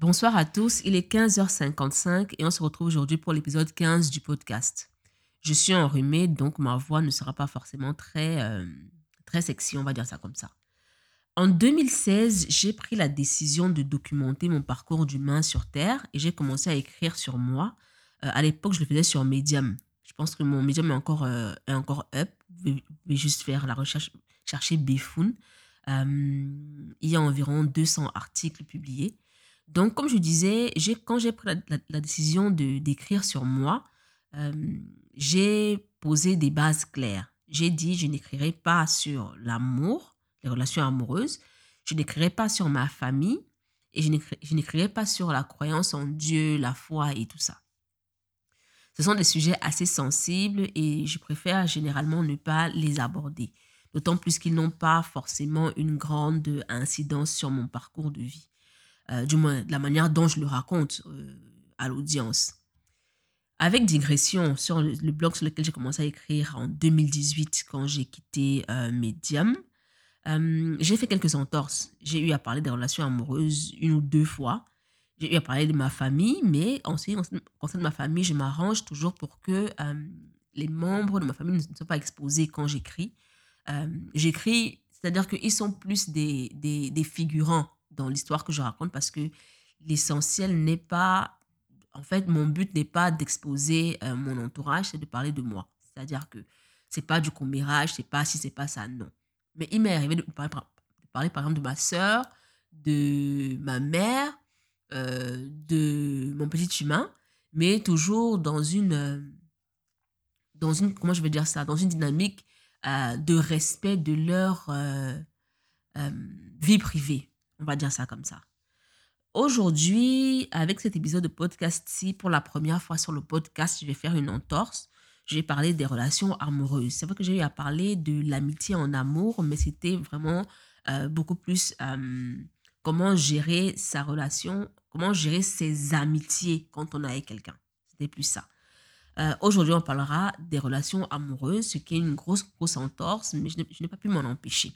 Bonsoir à tous, il est 15h55 et on se retrouve aujourd'hui pour l'épisode 15 du podcast. Je suis enrhumée, donc ma voix ne sera pas forcément très, euh, très sexy, on va dire ça comme ça. En 2016, j'ai pris la décision de documenter mon parcours d'humain sur Terre et j'ai commencé à écrire sur moi. Euh, à l'époque, je le faisais sur Medium. Je pense que mon Medium est encore, euh, est encore up. Vous pouvez juste faire la recherche, chercher Bifun. il y a environ 200 articles publiés. Donc, comme je disais, quand j'ai pris la, décision de d'écrire sur moi, euh, j'ai posé des bases claires. J'ai dit, je n'écrirai pas sur l'amour, les relations amoureuses, je n'écrirai pas sur ma famille et je n'écrirai pas sur la croyance en Dieu, la foi et tout ça. Ce sont des sujets assez sensibles et je préfère généralement ne pas les aborder, d'autant plus qu'ils n'ont pas forcément une grande incidence sur mon parcours de vie. Euh, du moins la manière dont je le raconte euh, à l'audience. Avec digression sur le, blog sur lequel j'ai commencé à écrire en 2018 quand j'ai quitté euh, Medium, j'ai fait quelques entorses. J'ai eu à parler des relations amoureuses une ou deux fois. J'ai eu à parler de ma famille, mais en ce qui concerne ma famille, je m'arrange toujours pour que les membres de ma famille ne soient pas exposés quand j'écris. j'écris, c'est-à-dire qu'ils sont plus des figurants dans l'histoire que je raconte parce que l'essentiel n'est pas, en fait, mon but n'est pas d'exposer euh, mon entourage, c'est de parler de moi. C'est-à-dire que c'est pas du commérage, c'est pas si c'est pas ça, non. Mais il m'est arrivé de parler, parler, par exemple de ma soeur, de ma mère, euh, de mon petit humain, mais toujours dans une, euh, dans une, comment je vais dire ça, dans une dynamique de respect de leur vie privée. On va dire ça comme ça. Aujourd'hui, avec cet épisode de podcast-ci, pour la première fois sur le podcast, je vais faire une entorse. Je vais parler des relations amoureuses. C'est vrai que j'ai eu à parler de l'amitié en amour, mais c'était vraiment euh, beaucoup plus euh, comment gérer sa relation, comment gérer ses amitiés quand on est avec quelqu'un. C'était plus ça. Euh, aujourd'hui, on parlera des relations amoureuses, ce qui est une grosse, grosse entorse, mais je n'ai pas pu m'en empêcher.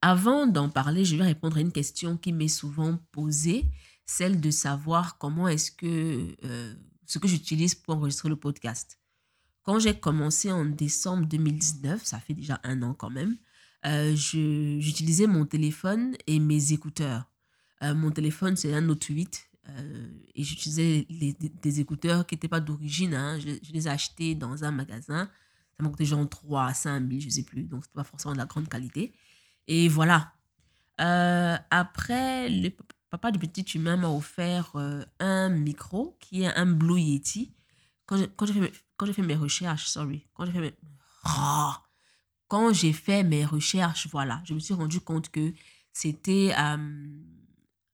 Avant d'en parler, je vais répondre à une question qui m'est souvent posée, celle de savoir comment est-ce que euh, ce que j'utilise pour enregistrer le podcast. Quand j'ai commencé en décembre 2019, ça fait déjà un an quand même, euh, j'utilisais mon téléphone et mes écouteurs. Euh, mon téléphone, c'est un Note 8 et j'utilisais des, écouteurs qui n'étaient pas d'origine. Hein. Je, les ai achetés dans un magasin. Ça m'a coûté genre 3 à 5 000, je ne sais plus. Donc, ce pas forcément de la grande qualité. Et voilà. Euh, après, le papa du petit humain m'a offert euh, un micro qui est un Blue Yeti. Quand j'ai fait, mes, mes recherches, sorry, quand j'ai fait ah! quand j'ai fait mes recherches, voilà, je me suis rendu compte que c'était euh,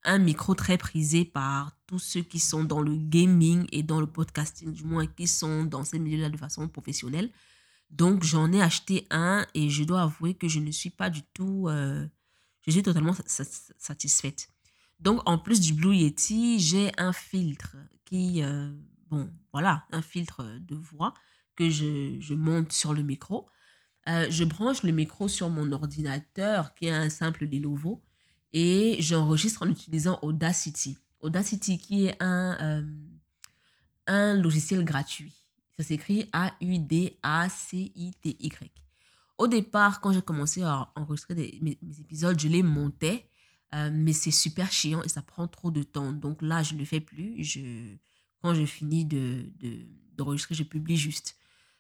un micro très prisé par tous ceux qui sont dans le gaming et dans le podcasting, du moins qui sont dans ces milieux-là de façon professionnelle. Donc, j'en ai acheté un et je dois avouer que je ne suis pas du tout. Euh, je suis totalement satisfaite. Donc, en plus du Blue Yeti, j'ai un filtre qui. Euh, bon, voilà, un filtre de voix que je, monte sur le micro. Euh, je branche le micro sur mon ordinateur qui est un simple Lenovo et j'enregistre en utilisant Audacity. Audacity qui est un, un logiciel gratuit. Ça s'écrit A-U-D-A-C-I-T-Y. Au départ, quand j'ai commencé à enregistrer mes, épisodes, je les montais, euh, mais c'est super chiant et ça prend trop de temps. Donc là, je ne le fais plus. Je, quand je finis de, d'enregistrer, je publie juste.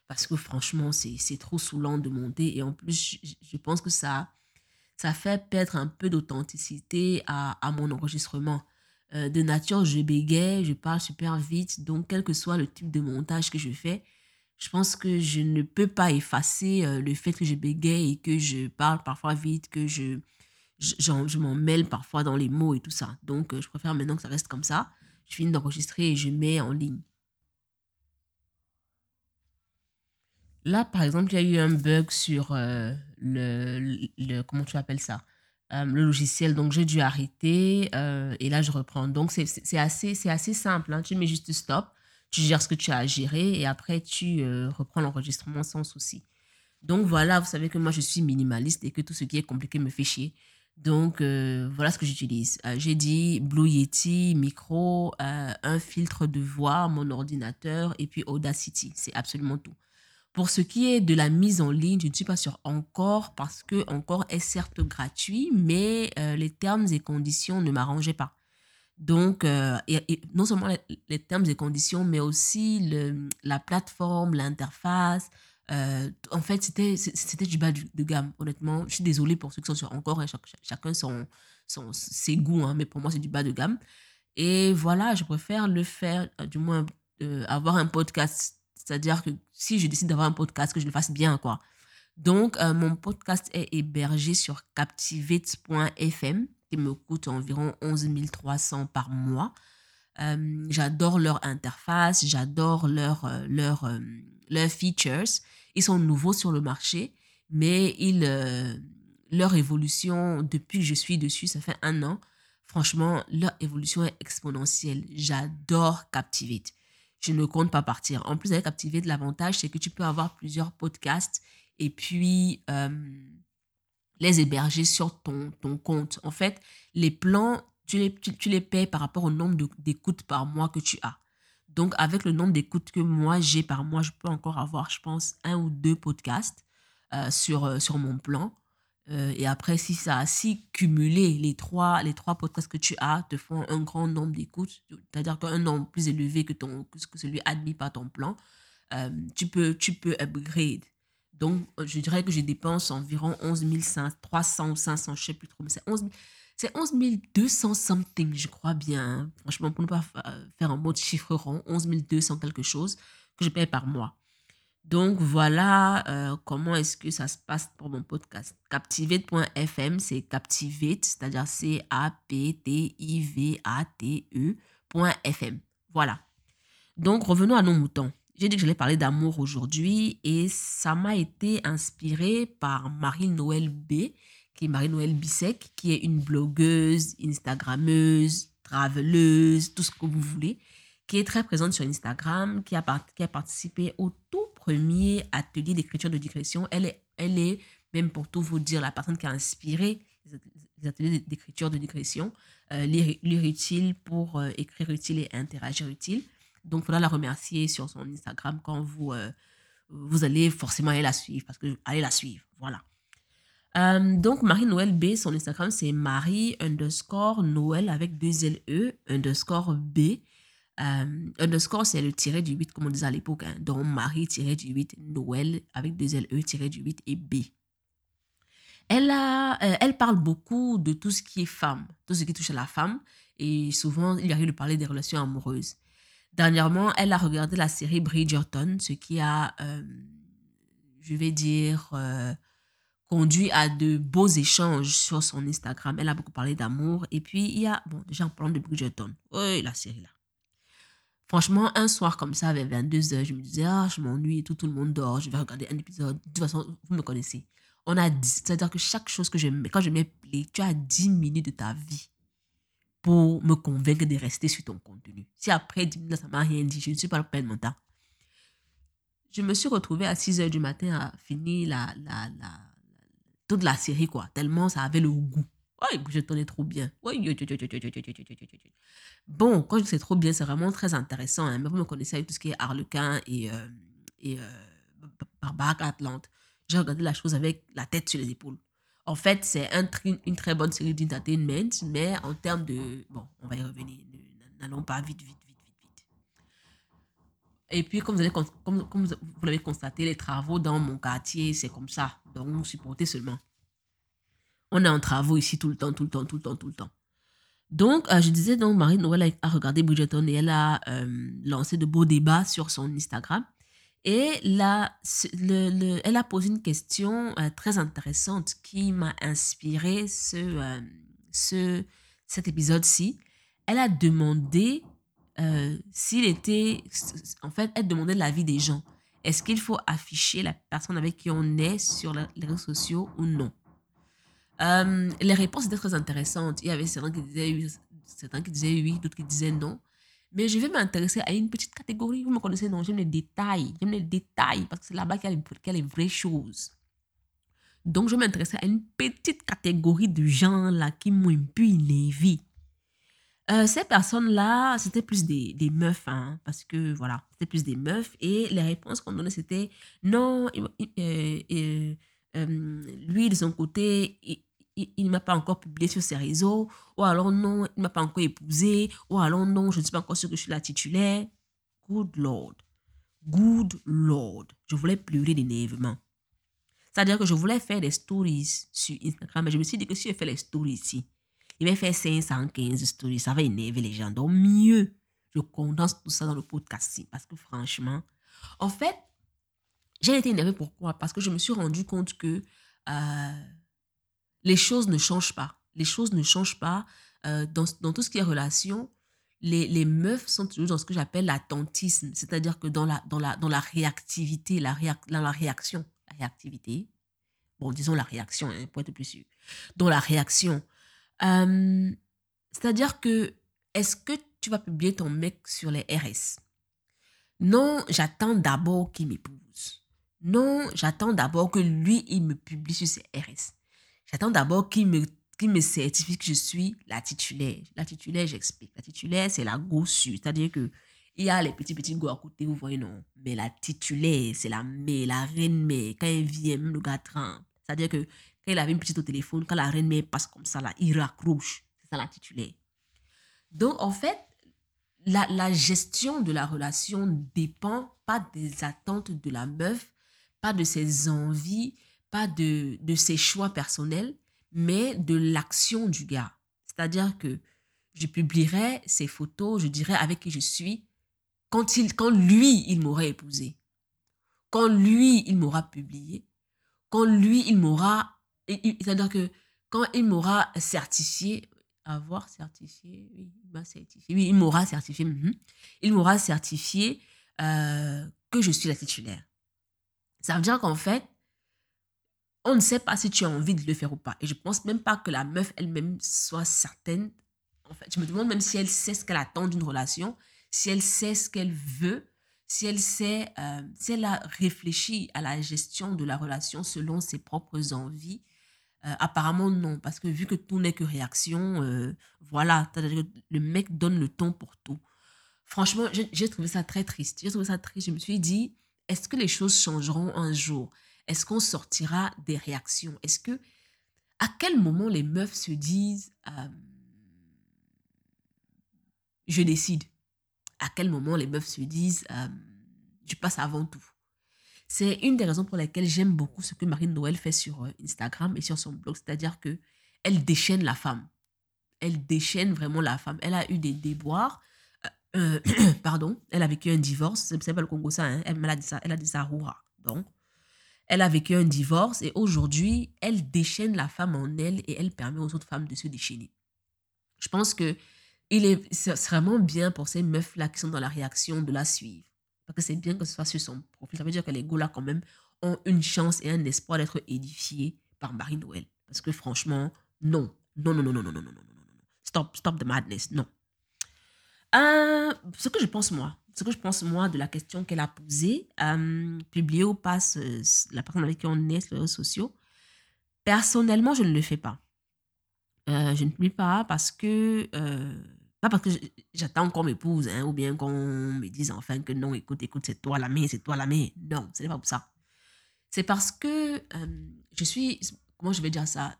Parce que franchement, c'est, trop saoulant de monter. Et en plus, je, pense que ça, ça fait perdre un peu d'authenticité à, à mon enregistrement. Euh, de nature, je bégaye, je parle super vite. Donc, quel que soit le type de montage que je fais, je pense que je ne peux pas effacer euh, le fait que je bégaye et que je parle parfois vite, que je, m'en mêle parfois dans les mots et tout ça. Donc, euh, je préfère maintenant que ça reste comme ça. Je finis d'enregistrer et je mets en ligne. Là, par exemple, il y a eu un bug sur le, le, Comment tu appelles ça? Euh, le logiciel. Donc, j'ai dû arrêter euh, et là, je reprends. Donc, c'est assez, assez simple. Hein. Tu mets juste stop, tu gères ce que tu as à gérer et après, tu euh, reprends l'enregistrement sans souci. Donc, voilà, vous savez que moi, je suis minimaliste et que tout ce qui est compliqué me fait chier. Donc, voilà ce que j'utilise. J'ai dit Blue Yeti, micro, un filtre de voix, mon ordinateur et puis Audacity. C'est absolument tout. Pour ce qui est de la mise en ligne, je ne suis pas sur Encore parce que Encore est certes gratuit, mais les termes et conditions ne m'arrangeaient pas. Donc, non seulement les, termes et conditions, mais aussi la plateforme, l'interface, euh, en fait, c'était, du bas de gamme, honnêtement. Je suis désolée pour ceux qui sont sur encore, et chacun son, son, ses goûts, hein, mais pour moi, c'est du bas de gamme. Et voilà, je préfère le faire, euh, du moins, euh, avoir un podcast. C'est-à-dire que si je décide d'avoir un podcast, que je le fasse bien, quoi. Donc, mon podcast est hébergé sur captivate.fm, qui me coûte environ 11 300 par mois. j'adore leur interface, j'adore leur, leur, leurs features. Ils sont nouveaux sur le marché, mais ils, euh, leur évolution, depuis que je suis dessus, ça fait un an, franchement, leur évolution est exponentielle. J'adore Captivate. Je ne compte pas partir. En plus, avec Captivate, l'avantage, c'est que tu peux avoir plusieurs podcasts et puis euh, les héberger sur ton, compte. En fait, les plans, tu les, tu les payes par rapport au nombre d'écoutes par mois que tu as. Donc, avec le nombre d'écoutes que moi j'ai par mois, je peux encore avoir, je pense, un ou deux podcasts euh, sur, euh, sur mon plan. Euh, et après, si ça, a si cumulé les trois, les trois podcasts que tu as te font un grand nombre d'écoutes, c'est-à-dire qu'un nombre plus élevé que, celui admis par ton plan, tu, peux, tu peux upgrade. Donc, je dirais que je dépense environ 11 300 ou 500, je ne sais plus trop, mais c'est 11 000 c'est 11 200 something, je crois bien. Franchement, pour ne pas faire un mot chiffre rond, 11 200 quelque chose que je paye par mois. Donc voilà euh, comment est-ce que ça se passe pour mon podcast. Captivate.fm, c'est Captivate, c'est-à-dire C-A-P-T-I-V-A-T-E.fm. Voilà. Donc revenons à nos moutons. J'ai dit que j'allais parler d'amour aujourd'hui et ça m'a été inspiré par Marie-Noël B qui est Marie-Noël Bissek, qui est une blogueuse, Instagrammeuse, traveleuse, tout ce que vous voulez, qui est très présente sur Instagram, qui a, participé au tout premier atelier d'écriture de digression. Elle est, elle est, même pour tout vous dire, la personne qui a inspiré les ateliers d'écriture de digression, euh, lire, utile pour euh, écrire utile et interagir utile. Donc, il faudra la remercier sur son Instagram quand vous, euh, vous allez forcément aller la suivre, parce que allez la suivre, voilà. Donc, Marie-Noël B, son Instagram, c'est Marie underscore Noël avec deux L-E underscore B. Euh, underscore, c'est le tiré du 8, comme on disait à l'époque. Hein. Donc, Marie tiré du 8, Noël avec deux L-E tiré du 8 et B. Elle, a, euh, elle parle beaucoup de tout ce qui est femme, tout ce qui touche à la femme. Et souvent, il arrive de parler des relations amoureuses. Dernièrement, elle a regardé la série Bridgerton, ce qui a, je vais dire, conduit à de beaux échanges sur son Instagram. Elle a beaucoup parlé d'amour. Et puis, il y a, bon, déjà en parlant de Bridgerton, oui, la série là. Franchement, un soir comme ça, avec 22h, je me disais, ah, je m'ennuie, tout, tout le monde dort, je vais regarder un épisode. De toute façon, vous me connaissez. On a dit, c'est-à-dire que chaque chose que je mets, quand je mets play, tu as 10 minutes de ta vie pour me convaincre de rester sur ton contenu. Si après 10 minutes, ça m'a rien dit, je ne suis pas le peine mon temps. Je me suis retrouvée à 6 h du matin à finir la, la, toute la série, quoi. Tellement ça avait le goût. Ouais, je tenais trop bien. Bon, quand je c'est trop bien, c'est vraiment très intéressant. Hein. Vous me connaissez avec tout ce qui est Harlequin et, euh, et euh, Barbara Atlante. J'ai regardé la chose avec la tête sur les épaules. En fait, c'est un, une très bonne série d'entertainment, mais en termes de... Bon, on va y revenir. N'allons pas vite, vite, vite, vite, vite. Et puis, comme vous, avez, comme, vous l'avez constaté, les travaux dans mon quartier, c'est comme ça. Donc, supporter seulement. On est en travaux ici tout le temps, tout le temps, tout le temps, tout le temps. Donc, euh, je disais, donc, Marie-Noël a, regardé Bridgerton et elle a euh, lancé de beaux débats sur son Instagram. Et là, le, elle a posé une question euh, très intéressante qui m'a inspiré ce, ce, cet épisode-ci. Elle a demandé s'il était... En fait, elle demandait l'avis des gens. Est-ce qu'il faut afficher la personne avec qui on est sur les réseaux sociaux ou non? Euh, Les réponses étaient très intéressantes. Il y avait certains qui disaient oui, certains qui disaient oui, d'autres qui disaient non. Mais je vais m'intéresser à une petite catégorie. Vous me connaissez, non J'aime les détails. J'aime les détails parce que c'est là-bas qu'il y, a les vraies choses. Donc, je m'intéressais à une petite catégorie de gens là qui m'ont un peu énervé. Euh, ces personnes-là, c'était plus des, meufs, hein, parce que voilà, c'était plus des meufs. Et les réponses qu'on donnait, c'était non, euh, euh, lui, de son côté, il, ne m'a pas encore publié sur ses réseaux, ou alors non, il ne m'a pas encore épousé, ou alors non, je ne suis pas encore sûre que je suis la titulaire. Good Lord. Good Lord. Je voulais pleurer d'énervement. C'est-à-dire que je voulais faire des stories sur Instagram, mais je me suis dit que si je fais les stories ici, il va faire 515 stories, ça va énerver les gens. Donc, mieux, je condense tout ça dans le podcast parce que franchement, en fait, j'ai été énervée pourquoi? Parce que je me suis rendu compte que euh, les choses ne changent pas. Les choses ne changent pas euh, dans, dans, tout ce qui est relation. Les, les meufs sont toujours dans ce que j'appelle l'attentisme, c'est-à-dire que dans la, dans, la, dans la réactivité, la dans la réaction, la réactivité, bon, disons la réaction, hein, pour être plus sûr, dans la réaction. Euh, c'est-à-dire que, est-ce que tu vas publier ton mec sur les RS Non, j'attends d'abord qu'il m'épouse. Non, j'attends d'abord que lui, il me publie sur ses RS. J'attends d'abord qu'il me, me certifie que je suis la titulaire. La titulaire, j'explique. La titulaire, c'est la gossue. C'est-à-dire que il y a les petits petits go à côté, vous voyez, non. Mais la titulaire, c'est la mère, la reine mère. Quand elle vient, le gars. C'est-à-dire que quand il avait une petite au téléphone, quand la reine mère passe comme ça, il raccroche. C'est ça la titulaire. Donc, en fait, la, la gestion de la relation dépend pas des attentes de la meuf, pas de ses envies, pas de, de ses choix personnels, mais de l'action du gars. C'est-à-dire que je publierai ses photos, je dirais avec qui je suis, quand, il, quand lui, il m'aurait épousé, quand lui, il m'aura publié, quand lui, il m'aura, c'est-à-dire que quand il m'aura certifié, avoir certifié, oui, il oui, il m'aura certifié, mhm. il m'aura certifié euh, que je suis la titulaire. Ça veut dire qu'en fait, on ne sait pas si tu as envie de le faire ou pas. Et je pense même pas que la meuf elle-même soit certaine. En fait, je me demande même si elle sait ce qu'elle attend d'une relation, si elle sait ce qu'elle veut, si elle sait, euh, si elle a réfléchi à la gestion de la relation selon ses propres envies. Euh, apparemment non, parce que vu que tout n'est que réaction, euh, voilà, le mec donne le ton pour tout. Franchement, j'ai trouvé ça très triste. J'ai trouvé ça triste. Je me suis dit, est-ce que les choses changeront un jour? Est-ce qu'on sortira des réactions? Est-ce que, à quel moment les meufs se disent, euh, je décide? À quel moment les meufs se disent, euh, je passe avant tout? C'est une des raisons pour lesquelles j'aime beaucoup ce que Marine Noël fait sur euh, Instagram et sur son blog, c'est-à-dire que elle déchaîne la femme. Elle déchaîne vraiment la femme. Elle a eu des déboires. Pardon, elle a vécu un divorce. C'est pas le Congo ça, hein. elle, a dit ça, elle a dit ça. Donc, elle a vécu un divorce et aujourd'hui, elle déchaîne la femme en elle et elle permet aux autres femmes de se déchaîner. Je pense que il est vraiment bien pour ces meufs-là qui sont dans la réaction de la suivre. Parce que c'est bien que ce soit sur son profil. Ça veut dire que les go-là, quand même, ont une chance et un espoir d'être édifiés par Marie-Noël. Parce que franchement, non. Non, non, non, non, non, non, non, non, non, non. Stop, stop the madness. Non. Euh, ce que je pense, moi, ce que je pense, moi, de la question qu'elle a posée, euh, publiée ou pas la personne avec qui on est sur les réseaux sociaux, personnellement, je ne le fais pas. Euh, je ne publie pas parce que, euh, pas parce que j'attends qu'on m'épouse, hein, ou bien qu'on me dise enfin que non, écoute, écoute, c'est toi la main, c'est toi la main. Non, ce n'est pas pour ça. C'est parce que je suis, comment je vais dire ça,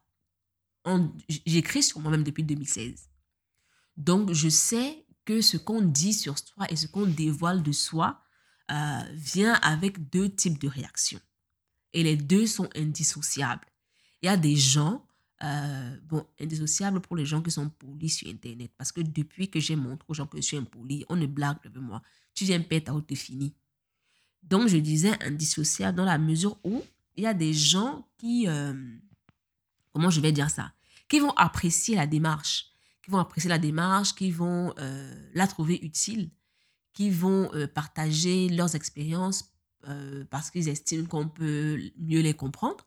j'écris sur moi-même depuis 2016. Donc, je sais que ce qu'on dit sur soi et ce qu'on dévoile de soi euh, vient avec deux types de réactions. Et les deux sont indissociables. Il y a des gens, euh, bon, indissociables pour les gens qui sont polis sur Internet. Parce que depuis que j'ai montré aux gens que je suis impoli, on ne blague avec moi. Tu viens perdre ta route, fini. Donc, je disais indissociable dans la mesure où il y a des gens qui, euh, comment je vais dire ça, qui vont apprécier la démarche qui vont apprécier la démarche, qui vont euh, la trouver utile, qui vont euh, partager leurs expériences euh, parce qu'ils estiment qu'on peut mieux les comprendre.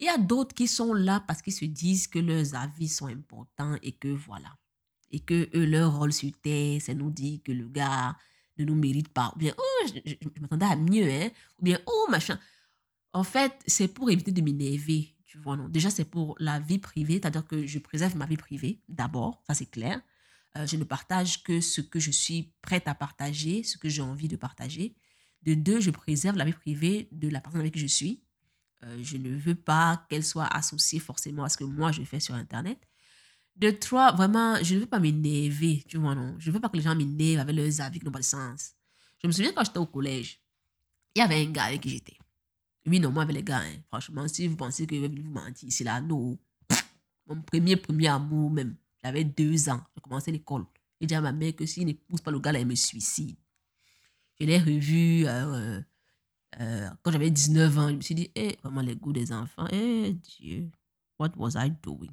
Il y a d'autres qui sont là parce qu'ils se disent que leurs avis sont importants et que voilà. Et que leur rôle sur Terre, c'est nous dire que le gars ne nous mérite pas. Ou bien, oh, je, m'attendais à mieux, hein. Ou bien, oh, machin. En fait, c'est pour éviter de m'énerver Déjà, c'est pour la vie privée, c'est-à-dire que je préserve ma vie privée d'abord, ça c'est clair. Euh, je ne partage que ce que je suis prête à partager, ce que j'ai envie de partager. De deux, je préserve la vie privée de la personne avec qui je suis. Euh, je ne veux pas qu'elle soit associée forcément à ce que moi je fais sur Internet. De trois, vraiment, je ne veux pas m'énerver, tu vois, non. Je ne veux pas que les gens m'énervent avec leurs avis qui n'ont pas de sens. Je me souviens quand j'étais au collège, il y avait un gars avec qui j'étais. Oui, non, moi avec les gars, hein, franchement, si vous pensez que je vais vous mentir, c'est là, non. Mon premier, premier amour même, j'avais deux ans, j'ai commencé l'école. J'ai dit à ma mère que s'il ne pousse pas le gars, là, il me suicide. Je l'ai revu euh, euh, quand j'avais 19 ans. Je me suis dit, eh, vraiment les goûts des enfants, eh Dieu, what was I doing?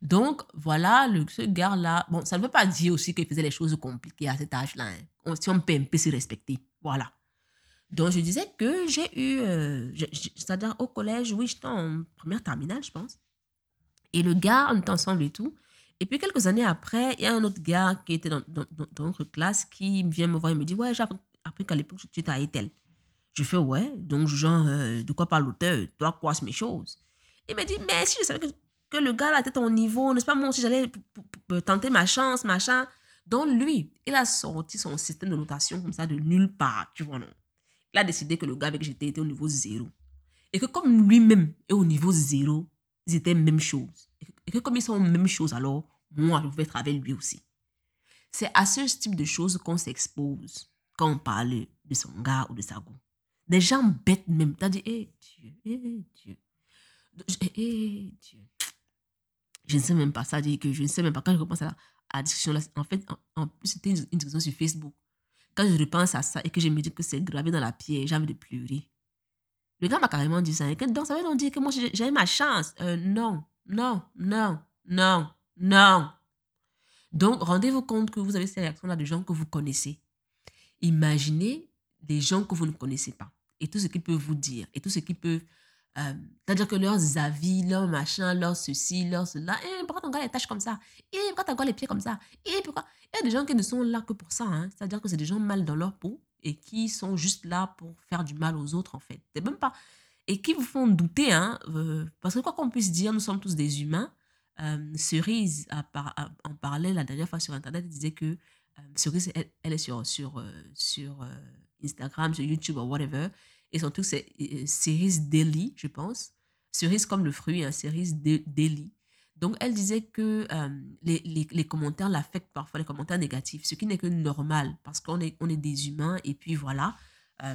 Donc, voilà, ce gars-là, bon, ça ne veut pas dire aussi qu'il faisait les choses compliquées à cet âge-là. Hein. si on peut un peu se respecter, voilà. Donc, je disais que j'ai eu, euh, c'est-à-dire au collège, oui, j'étais en première terminale, je pense. Et le gars, on était ensemble et tout. Et puis, quelques années après, il y a un autre gars qui était dans, dans, dans notre classe qui vient me voir et me dit Ouais, j'ai appris qu'à l'époque, tu étais à Etel. Je fais Ouais, donc, genre, euh, de quoi parle l'auteur? Toi, quoi, mes choses Il me dit Mais si je savais que que le gars là était ton niveau, n'est-ce pas? Moi aussi j'allais tenter ma chance, machin. Donc lui, il a sorti son système de notation comme ça de nulle part, tu vois non? A décidé que le gars avec qui j'étais était au niveau zéro. Et que comme lui-même est au niveau zéro, ils étaient même chose. Et que comme ils sont même chose, alors moi, je pouvais être avec lui aussi. C'est à ce type de choses qu'on s'expose quand on parle de son gars ou de sa goût. Des gens bêtes même. T'as dit, hé Dieu, hé Dieu. Hé Dieu je ne sais même pas ça, dire que je ne sais même pas. Quand je repense à la, discussion, en fait, en, plus, c'était une, discussion sur Facebook. Quand je repense à ça et que je me dis que c'est gravé dans la pierre, j'ai envie de pleurer. Le gars m'a carrément dit ça. Que, donc, ça veut dire que moi, j'ai ma chance. Euh, non, non, non, non, non. Donc, rendez-vous compte que vous avez ces réactions-là de gens que vous connaissez. Imaginez des gens que vous ne connaissez pas et tout ce qu'ils peuvent vous dire et tout ce qu'ils peuvent euh, c'est-à-dire que leurs avis, leurs machins, leurs ceci, leurs cela. Pourquoi ton gars les tâches comme ça? Et pourquoi ton gars les pieds comme ça? Pourquoi? Il y a des gens qui ne sont là que pour ça. Hein. C'est-à-dire que c'est des gens mal dans leur peau et qui sont juste là pour faire du mal aux autres, en fait. C'est même pas. Et qui vous font douter, hein, euh, parce que quoi qu'on puisse dire, nous sommes tous des humains. Euh, Cerise en parlait la dernière fois sur Internet, elle disait que Cerise, elle, est sur, sur, sur Instagram, sur YouTube ou whatever. Et truc, c'est euh, Cerise Daily, je pense. Cerise comme le fruit, hein, Cerise Daily. Donc, elle disait que euh, les, les, commentaires l'affectent parfois, les commentaires négatifs, ce qui n'est que normal parce qu'on est, on est des humains et puis voilà, euh,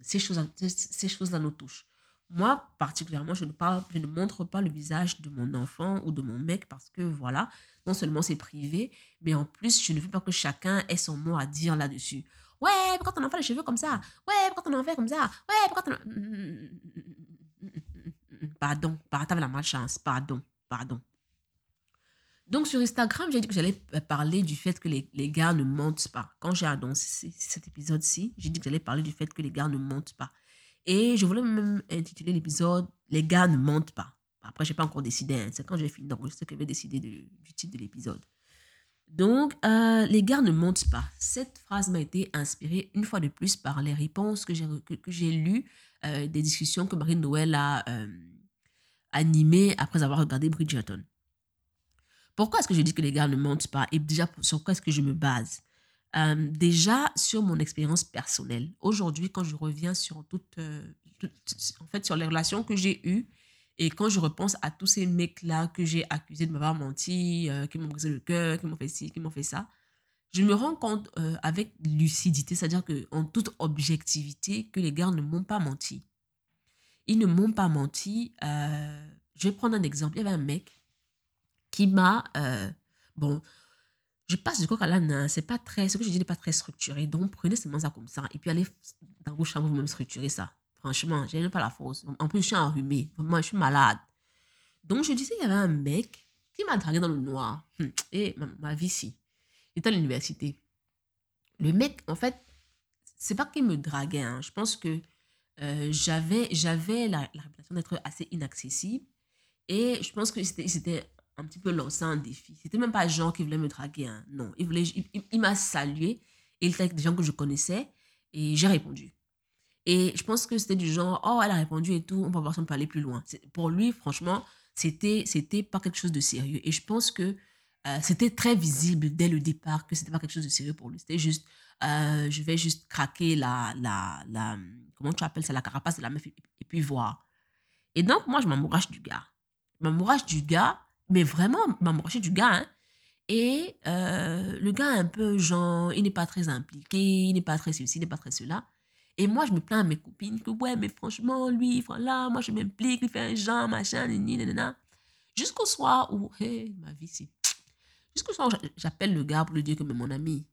ces choses-là ces choses nous touchent. Moi, particulièrement, je ne, parle, je ne montre pas le visage de mon enfant ou de mon mec parce que voilà, non seulement c'est privé, mais en plus, je ne veux pas que chacun ait son mot à dire là-dessus. Ouais, pourquoi ton enfant a les cheveux comme ça? Ouais, pourquoi ton enfant est comme ça? Ouais, pourquoi ton... Pardon, pardon, t'avais la malchance, pardon, pardon. Donc sur Instagram, j'ai dit que j'allais parler du fait que les, les gars ne mentent pas. Quand j'ai annoncé cet épisode-ci, j'ai dit que j'allais parler du fait que les gars ne mentent pas. Et je voulais même intituler l'épisode Les gars ne mentent pas. Après, je n'ai pas encore décidé. Hein. C'est quand j'ai fini d'enregistrer que je vais décider du titre de l'épisode. Donc, euh, les gars ne mentent pas. Cette phrase m'a été inspirée une fois de plus par les réponses que j'ai que, lues, euh, des discussions que Marie Noël a euh, animées après avoir regardé Bridgerton. Pourquoi est-ce que je dis que les gars ne mentent pas? Et déjà sur quoi est-ce que je me base? Déjà sur mon expérience personnelle. Aujourd'hui, quand je reviens sur toutes, en fait, sur les relations que j'ai eues et quand je repense à tous ces mecs-là que j'ai accusés de m'avoir menti, euh, qui m'ont brisé le cœur, qui m'ont fait ci, qui m'ont fait ça, je me rends compte euh, avec lucidité, c'est-à-dire en toute objectivité, que les gars ne m'ont pas menti. Ils ne m'ont pas menti. Euh, je vais prendre un exemple. Il y avait un mec qui m'a... bon, je passe du coq à l'âne, hein, c'est pas très... Ce que je dis n'est pas très structuré. Donc, prenez seulement ça comme ça. Et puis, allez dans vos chambres vous-même structurer ça. Franchement, j'ai même pas la force. En plus, je suis enrhumée. Moi, je suis malade. Donc, je disais, il y avait un mec qui m'a dragué dans le noir. Hum, et ma, vie, si. J'étais à l'université. Le mec, en fait, c'est pas qu'il me draguait. Hein. Je pense que euh, j'avais, la, réputation d'être assez inaccessible. Et je pense que c'était un petit peu lancé un défi. C'était même pas genre qui voulait me draguer. Hein. Non, il, il, il m'a salué. Il était avec des gens que je connaissais. Et j'ai répondu. Et je pense que c'était du genre, oh, elle a répondu et tout, on va voir si on peut aller plus loin. Pour lui, franchement, c'était c'était pas quelque chose de sérieux. Et je pense que euh, c'était très visible dès le départ que c'était pas quelque chose de sérieux pour lui. C'était juste, euh, je vais juste craquer la, la, la, comment tu appelles ça, la carapace de la meuf et, puis voir. Et donc, moi, je m'amourage du gars. Je m'amourage du gars, mais vraiment, m'amourager du gars, hein. Et euh, le gars, un peu genre, il n'est pas très impliqué, il n'est pas très ceci, il n'est pas très cela. Et moi, je me plains à mes copines que, ouais, mais franchement, lui, voilà, moi, je m'implique, il fait un genre, machin, nanana. Jusqu'au soir où, hé, ma vie, c'est. Jusqu'au soir où j'appelle le gars pour lui dire que, mais mon ami,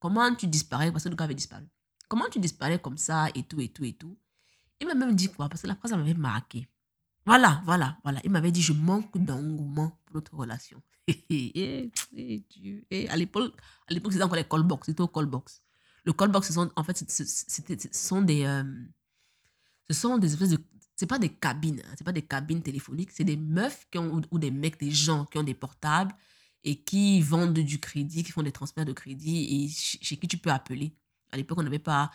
comment tu disparais? Parce que le gars avait disparu. Comment tu disparais comme ça et tout, et tout, et tout? Il m'a même dit quoi? Parce que la phrase m'avait marqué. Voilà, voilà, voilà. Il m'avait dit, je manque d'engouement pour notre relation. et, Dieu. Et à l'époque, à l'époque, c'était encore les callbox. C'était au callbox. Le callbox, ce sont, en fait, ce sont des, euh, ce sont des espèces de, c'est pas des cabines, hein, c'est pas des cabines téléphoniques, c'est des meufs qui ont, ou des mecs, des gens qui ont des portables et qui vendent du crédit, qui font des transferts de crédit et chez qui tu peux appeler. À l'époque, on n'avait pas,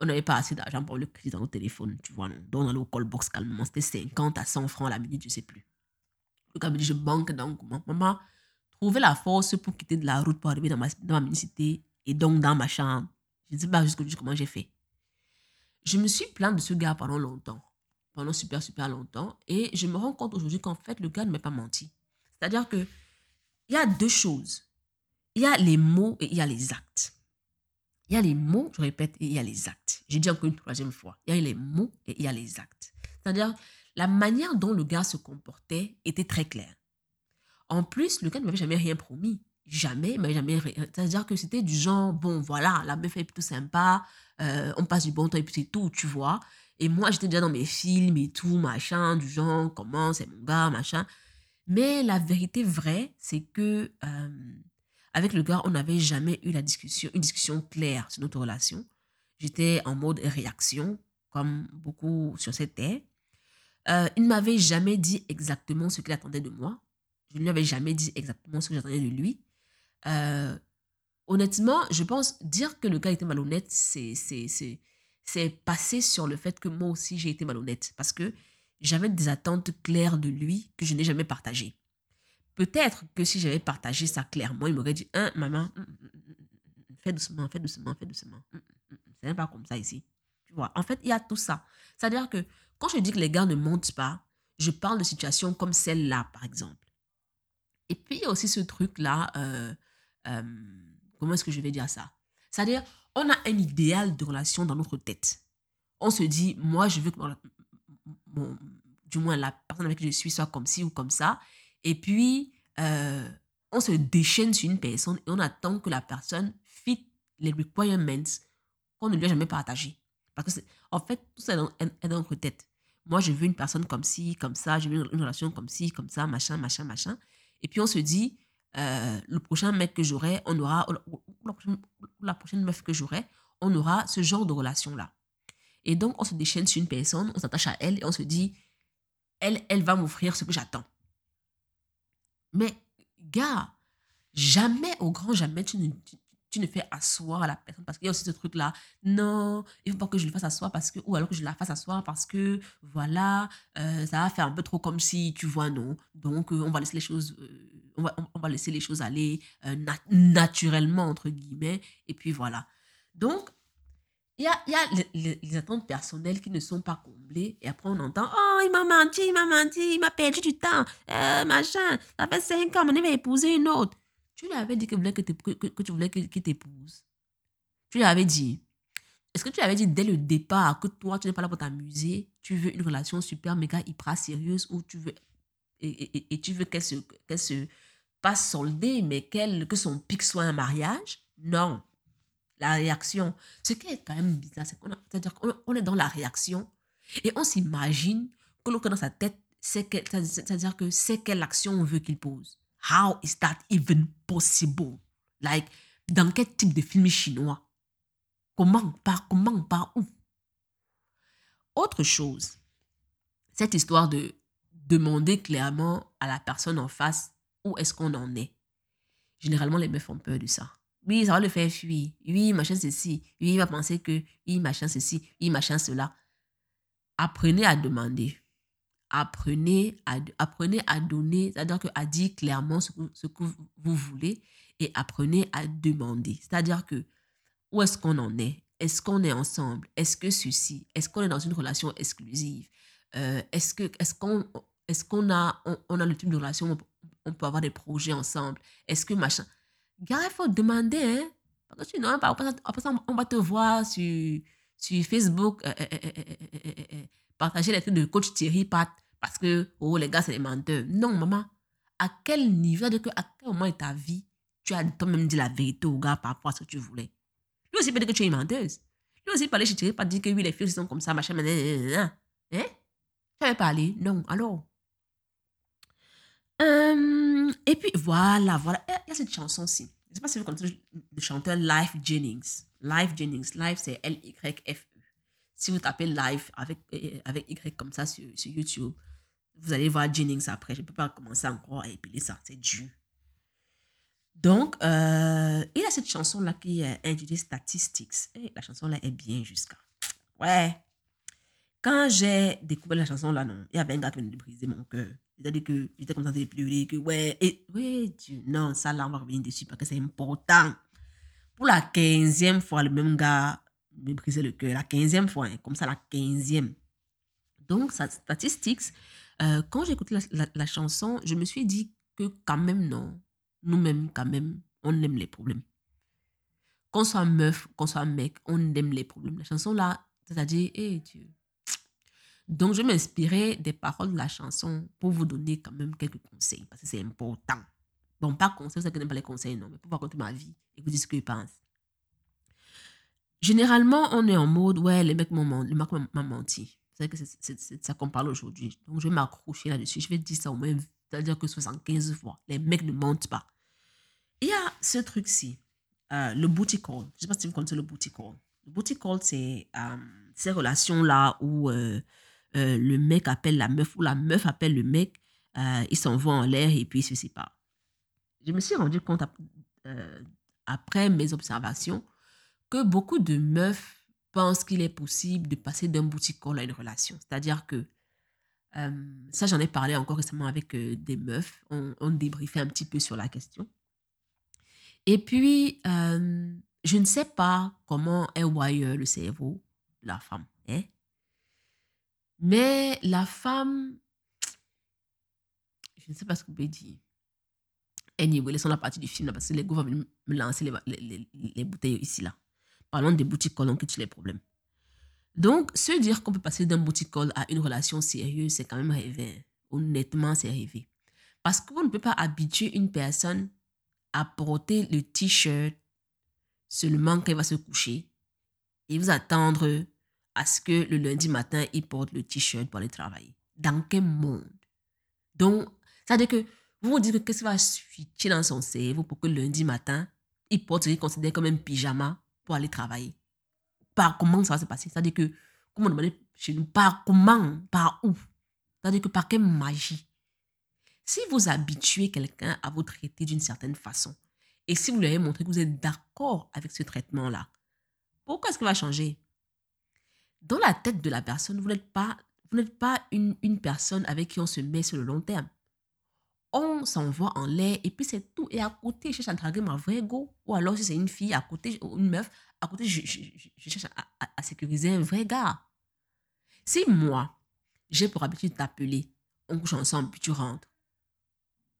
on n'avait pas assez d'argent pour le crédit dans le téléphone, tu vois. Donc, on allait au callbox calmement. C'était 50 à 100 francs la minute, je sais plus. Le gars dit, je manque d'engouement. Maman, trouver la force pour quitter de la route pour arriver dans ma, dans ma municipalité et donc dans ma chambre. Je ne sais pas jusqu'au comment j'ai fait? Je me suis plainte de ce gars pendant longtemps. Pendant super, super longtemps. Et je me rends compte aujourd'hui qu'en fait, le gars ne m'a pas menti. C'est-à-dire que il y a deux choses. Il y a les mots et il y a les actes. Il y a les mots, je répète, et il y a les actes. J'ai dit encore une troisième fois. Il y a les mots et il y a les actes. C'est-à-dire, la manière dont le gars se comportait était très claire. En plus, le gars ne m'avait jamais rien promis. Jamais, mais jamais. C'est-à-dire que c'était du genre, bon, voilà, la meuf est plutôt sympa, euh, on passe du bon temps et puis c'est tout, tu vois. Et moi, j'étais déjà dans mes films et tout, machin, du genre, comment, c'est mon gars, machin. Mais la vérité vraie, c'est que euh, avec le gars, on n'avait jamais eu la discussion, une discussion claire sur notre relation. J'étais en mode réaction, comme beaucoup sur cette terre. Euh, il ne m'avait jamais dit exactement ce qu'il attendait de moi. Je ne lui avais jamais dit exactement ce que j'attendais de lui. Euh, honnêtement, je pense dire que le gars était malhonnête, c'est c'est passé sur le fait que moi aussi j'ai été malhonnête parce que j'avais des attentes claires de lui que je n'ai jamais partagées. Peut-être que si j'avais partagé ça clairement, il m'aurait dit hein, maman, mm, mm, mm, fais doucement, fais doucement, fais doucement. C'est pas comme ça ici. Tu vois, en fait, il y a tout ça. C'est-à-dire que quand je dis que les gars ne montent pas, je parle de situations comme celle-là, par exemple. Et puis, il y a aussi ce truc-là, euh, euh, comment est-ce que je vais dire ça? C'est-à-dire, on a un idéal de relation dans notre tête. On se dit, moi, je veux que du moins la personne avec qui je suis soit comme ci ou comme ça. Et puis, euh, on se déchaîne sur une personne et on attend que la personne fit les requirements qu'on ne lui a jamais partagés. Parce que, en fait, tout ça est dans, notre tête. Moi, je veux une personne comme ci, comme ça, je veux une relation comme ci, comme ça, machin, machin, machin. Et puis on se dit, euh, le prochain mec que j'aurai, on aura, la prochaine, meuf que j'aurai, on aura ce genre de relation-là. Et donc, on se déchaîne sur une personne, on s'attache à elle et on se dit, elle, elle va m'offrir ce que j'attends. Mais, gars, jamais, au grand jamais, tu ne, tu ne fais asseoir la personne parce qu'il y a aussi ce truc là non il faut pas que je le fasse asseoir parce que ou alors que je la fasse asseoir parce que voilà euh, ça va faire un peu trop comme si tu vois non donc euh, on va laisser les choses on, va, on, va laisser les choses aller naturellement entre guillemets et puis voilà donc il y a, y a les, attentes personnelles qui ne sont pas comblées et après on entend oh il m'a menti il m'a menti il m'a perdu du temps machin ça fait cinq ans on va épouser une autre tu lui avais dit que, voulais que, que, tu voulais qu'il t'épouse. Tu lui avais dit. Est-ce que tu lui avais dit dès le départ que toi, tu n'es pas là pour t'amuser, tu veux une relation super méga hyper sérieuse ou tu veux et, et, tu veux qu'elle se, qu'elle se passe soldée, mais qu'elle, que son pic soit un mariage? Non. La réaction. Ce qui est quand même bizarre, c'est qu'on est dans la réaction et on s'imagine que l'autre dans sa tête, c'est, c'est-à-dire que c'est quelle action on veut qu'il pose. How is that even possible? Like, dans quel type de film chinois? Comment pas, comment pas, où? Autre chose, cette histoire de demander clairement à la personne en face où est-ce qu'on en est. Généralement, les meufs ont peur de ça. Oui, ça va le faire fuir. Oui, machin ceci. Oui, il va penser que, oui, machin ceci. Oui, machin cela. Apprenez à demander. Apprenez à, apprenez à donner, c'est-à-dire à dire clairement ce que, vous voulez et apprenez à demander. C'est-à-dire que où est-ce qu'on en est? Est-ce qu'on est ensemble? Est-ce que ceci? Est-ce qu'on est dans une relation exclusive? Euh, Est-ce est-ce qu'on est-ce a on, a le type de relation on peut avoir des projets ensemble Est-ce que machin? Gars, il faut demander hein parce que sinon après, ça, on va te voir sur sur Facebook euh, euh, partager les trucs de coach Thierry Pat parce que oh les gars c'est des menteurs. Non maman, à quel niveau? À quel moment de ta vie tu as toi-même dit la vérité au gars par rapport à ce que tu voulais? Lui aussi peut dire que tu es une menteuse. Lui aussi parler chez Thierry pas dire que oui, les filles sont comme ça, machin, Hein? Tu avais parlé? Non. Alors? Hum, et puis voilà, voilà. Il y a cette chanson-ci. Je ne sais pas si vous connaissez le chanteur Life Jennings. Life Jennings. Life, c'est L-Y-F-E. Si vous tapez Life avec, euh, avec Y comme ça sur, sur YouTube, vous allez voir Jennings après. Je ne peux pas commencer encore à épiler ça. C'est dur. Donc, euh, il a cette chanson-là qui est intitulée Statistics. Et la chanson-là est bien jusqu'à. Ouais. Quand j'ai découvert la chanson-là, non, il y avait un gars qui venait de briser mon cœur. C'est-à-dire que j'étais comme ça de pleurer, que ouais, et ouais, non, ça là, on va revenir dessus parce que c'est important. Pour la quinzième fois, le même gars me brisait le cœur. La quinzième fois, hein, comme ça, la quinzième. Donc, Statistics, euh, quand j'ai écouté la, chanson, je me suis dit que quand même, non, nous-mêmes, quand même, on aime les problèmes. Qu'on soit meuf, qu'on soit mec, on aime les problèmes. La chanson là, c'est-à-dire, hé Dieu. Donc, je m'inspirais des paroles de la chanson pour vous donner quand même quelques conseils, parce que c'est important. Bon, pas conseils, que n'aime pas les conseils, non, mais pour raconter ma vie et vous dire ce que je pense. Généralement, on est en mode, ouais, les mecs m'ont menti. C'est que c'est ça qu'on parle aujourd'hui. Donc, je vais m'accrocher là-dessus. Je vais dire ça au moins c'est-à-dire que 75 fois, les mecs ne mentent pas. Il y a ce truc-ci, euh, le booty call. Je ne sais pas si vous connaissez le booty call. Le booty call, c'est euh, ces relations-là où euh, le mec appelle la meuf ou la meuf appelle le mec, ils s'envoient en l'air et puis ils se séparent. Je me suis rendu compte après mes observations que beaucoup de meufs pensent qu'il est possible de passer d'un booty call à une relation. C'est-à-dire que ça, j'en ai parlé encore récemment avec des meufs. On, on, débriefait un petit peu sur la question. Et puis, je ne sais pas comment est wire le cerveau de la femme. Hein? Mais la femme, je ne sais pas ce que vous pouvez dire. Anyway, laissons la partie du film parce que les gars vont me lancer les, les, bouteilles ici là. Parlons des boutiques colons qui tuent les problèmes. Donc, se dire qu'on peut passer d'un boutique à une relation sérieuse, c'est quand même rêvé. Honnêtement, c'est rêvé. Parce vous ne pouvez pas habituer une personne à porter le t-shirt seulement quand il va se coucher et vous attendre à ce que le lundi matin, il porte le t-shirt pour aller travailler. Dans quel monde? Donc, ça veut dire que vous vous dites que qu'est-ce qui va switcher dans son cerveau pour que lundi matin, il porte ce qu'il considère comme un pyjama pour aller travailler? Par comment ça va se passer? C'est-à-dire que, comment demander chez nous, par comment, par où? C'est-à-dire que par quelle magie? Si vous habituez quelqu'un à vous traiter d'une certaine façon, et si vous lui avez montré que vous êtes d'accord avec ce traitement-là, pourquoi est-ce qu'il va changer? Dans la tête de la personne, vous n'êtes pas, vous n'êtes pas une, une personne avec qui on se met sur le long terme on s'envoie en l'air et puis c'est tout. Et à côté, je cherche à draguer ma vraie go. Ou alors, si c'est une fille, à côté, une meuf, à côté, je, cherche à, sécuriser un vrai gars. Si moi, j'ai pour habitude de t'appeler, on couche ensemble, puis tu rentres.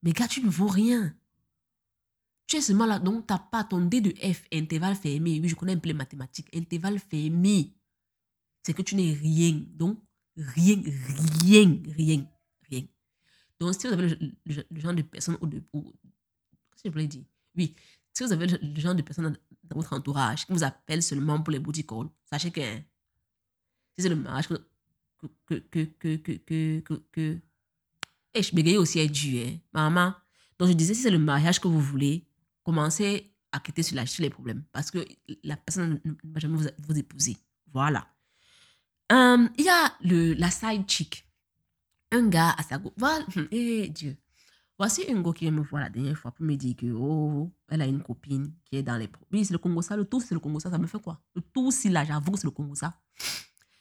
Mais gars, tu ne vaux rien. Tu es seulement là, donc tu n'as pas ton D de F, intervalle fermé. Oui, je connais un peu les mathématiques. Intervalle fermé. C'est que tu n'es rien. Donc, rien, rien, rien. Donc, si vous avez le, genre de personne ou de. Qu'est-ce que je voulais dire? Oui, si vous avez le, genre de personne dans, votre entourage qui vous appelle seulement pour les booty calls, sachez que si c'est le mariage que. que. que. que. que. que. que, et je bégaye aussi à Dieu, hein. maman. Donc, je disais, si c'est le mariage que vous voulez, commencez à quitter sur, la, sur les problèmes. Parce que la personne ne va jamais vous, vous épouser. Voilà. Hum, il y a le, la side chick un gars à sa gauche. Voilà. Hum, eh Dieu. Voici une go qui vient me voir la dernière fois pour me dire que, oh, elle a une copine qui est dans les... Oui, c'est le Congo ça, le tout c'est le Congo ça, ça me fait quoi? Le tout si là, j'avoue que c'est le Congo ça.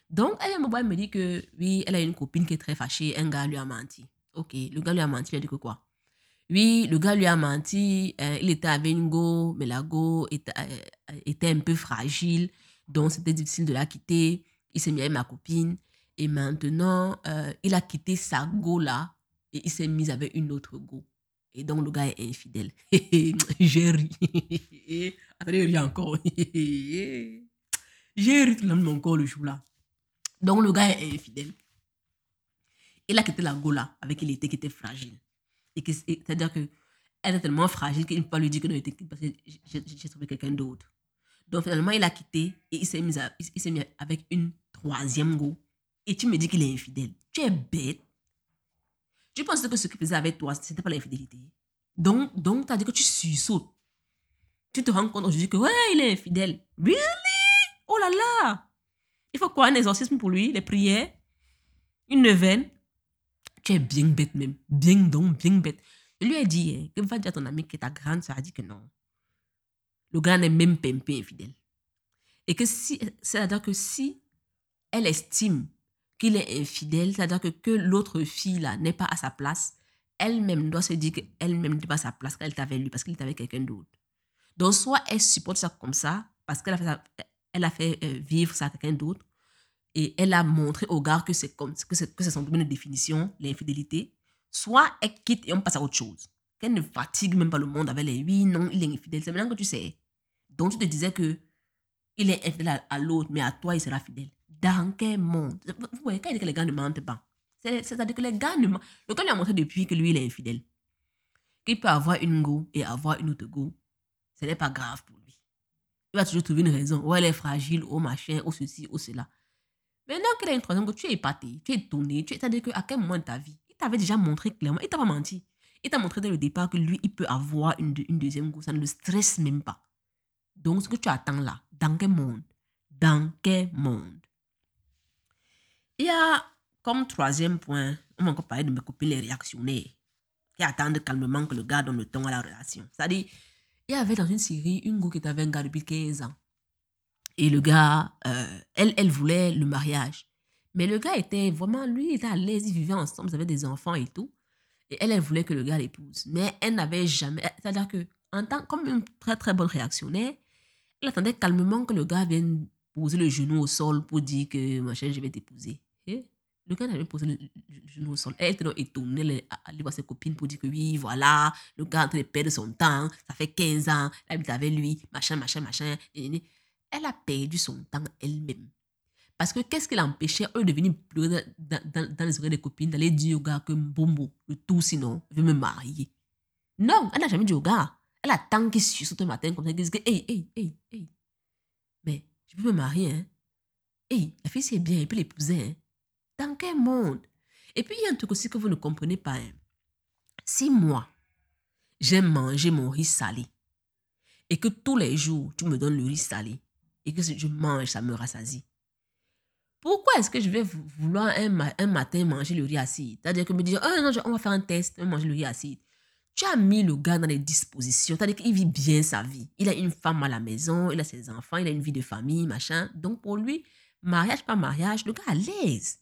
Donc, elle vient me voir et me dit que, oui, elle a une copine qui est très fâchée, un gars lui a menti. Ok, le gars lui a menti, il a dit que quoi? Oui, le gars lui a menti, euh, il était avec une go, mais la go était, euh, était un peu fragile, donc c'était difficile de la quitter. Il s'est mis avec ma copine et maintenant, euh, il a quitté sa go là et il s'est mis avec une autre go. Et donc, le gars est infidèle. J'ai ri. Attendez, il rit encore. J'ai ri tout mon corps le jour là. Donc, le gars est infidèle. Il a quitté la go là avec qui il était, qui était fragile. Et c'est-à-dire que elle est tellement fragile qu'il ne peut pas lui dire que non, parce que j'ai trouvé quelqu'un d'autre. Donc finalement, il a quitté et il s'est mis avec une troisième go. Et tu me dis qu'il est infidèle. Tu es bête. Tu penses que ce qu'il faisait avec toi, ce n'était pas l'infidélité. Donc, donc tu as dit que tu sursautes. Tu te rends compte aujourd'hui que, ouais, il est infidèle. Really? Oh là là! Il faut quoi? Un exorcisme pour lui? Les prières? Une neuvaine? Tu es bien bête même. Bien donc, bien bête. Je lui ai dit hein, que va dire à ton ami que ta grande ça a dit que non. Le gars n'est même pas infidèle. Et que si, c'est-à-dire que si elle estime qu'il est infidèle, c'est-à-dire que, que l'autre fille là n'est pas à sa place, elle-même doit se dire qu'elle-même n'est pas à sa place, qu'elle est avec lui parce qu'il est avec quelqu'un d'autre. Donc, soit elle supporte ça comme ça, parce qu'elle a fait, elle euh, vivre ça à quelqu'un d'autre, et elle a montré au gars que c'est comme que c'est, que c'est son domaine de définition, l'infidélité, soit elle quitte et on passe à autre chose. Qu'elle ne fatigue même pas le monde avec les oui, non, il est infidèle. C'est maintenant que tu sais. Donc, tu te disais que il est infidèle à l'autre, mais à toi, il sera fidèle dans quel monde? Vous voyez, quand il dit que les gars ne mentent pas, c'est-à-dire que les gars ne mentent Le gars lui a montré depuis que lui, il est infidèle. Qu'il peut avoir une go et avoir une autre go, ce n'est pas grave pour lui. Il va toujours trouver une raison. Oh, elle est fragile, oh machin, oh ceci, oh cela. Maintenant qu'il a une troisième go, tu es épaté, tu es étonné. Tu c'est-à-dire qu'à quel moment de ta vie, il t'avait déjà montré clairement, il t'a pas menti. Il t'a montré dès le départ que lui, il peut avoir une, une deuxième go. Ça ne le stresse même pas. Donc, ce que tu attends là, dans quel monde? Dans quel monde? Y a comme troisième point, on va encore parler de mes copines les réactionnaires qui attendent calmement que le gars donne le ton à la relation. C'est-à-dire, il y avait dans une série une go qui avec un gars depuis 15 ans. Et le gars, euh, elle, elle voulait le mariage. Mais le gars était vraiment, lui, il était à l'aise, ils vivaient ensemble, ils avaient des enfants et tout. Et elle, elle voulait que le gars l'épouse. Mais elle n'avait jamais. C'est-à-dire que, en tant comme une très très bonne réactionnaire, elle attendait calmement que le gars vienne poser le genou au sol pour dire que, machin, je vais t'épouser. Le gars avait posé le, genou au sol. Elle était étonnée, elle voir ses copines pour dire que oui, voilà, le gars est en train de perdre son temps, ça fait 15 ans, elle habite avec lui, machin, machin, machin. Elle a perdu son temps elle-même. Parce que qu'est-ce qui l'empêchait, eux, de venir pleurer dans, dans, dans, les oreilles des copines, d'aller dire au gars que Bombo, le tout sinon, veut me marier? Non, elle n'a jamais dit au gars. Elle attend qu'il saute le matin comme ça, qu'il dise que, hey, hey, hey, hey. Mais je peux me marier, hein. Hey, la fille, c'est bien, elle peut l'épouser, hein. Dans quel monde? Et puis, il y a un truc aussi que vous ne comprenez pas. Hein. Si moi, j'aime manger mon riz salé, et que tous les jours, tu me donnes le riz salé, et que je mange, ça me rassasie, pourquoi est-ce que je vais vouloir un, matin manger le riz acide? C'est-à-dire que me dire, oh on va faire un test, on va manger le riz acide. Tu as mis le gars dans les dispositions, c'est-à-dire qu'il vit bien sa vie. Il a une femme à la maison, il a ses enfants, il a une vie de famille, machin. Donc pour lui, mariage, pas mariage, le gars à l'aise.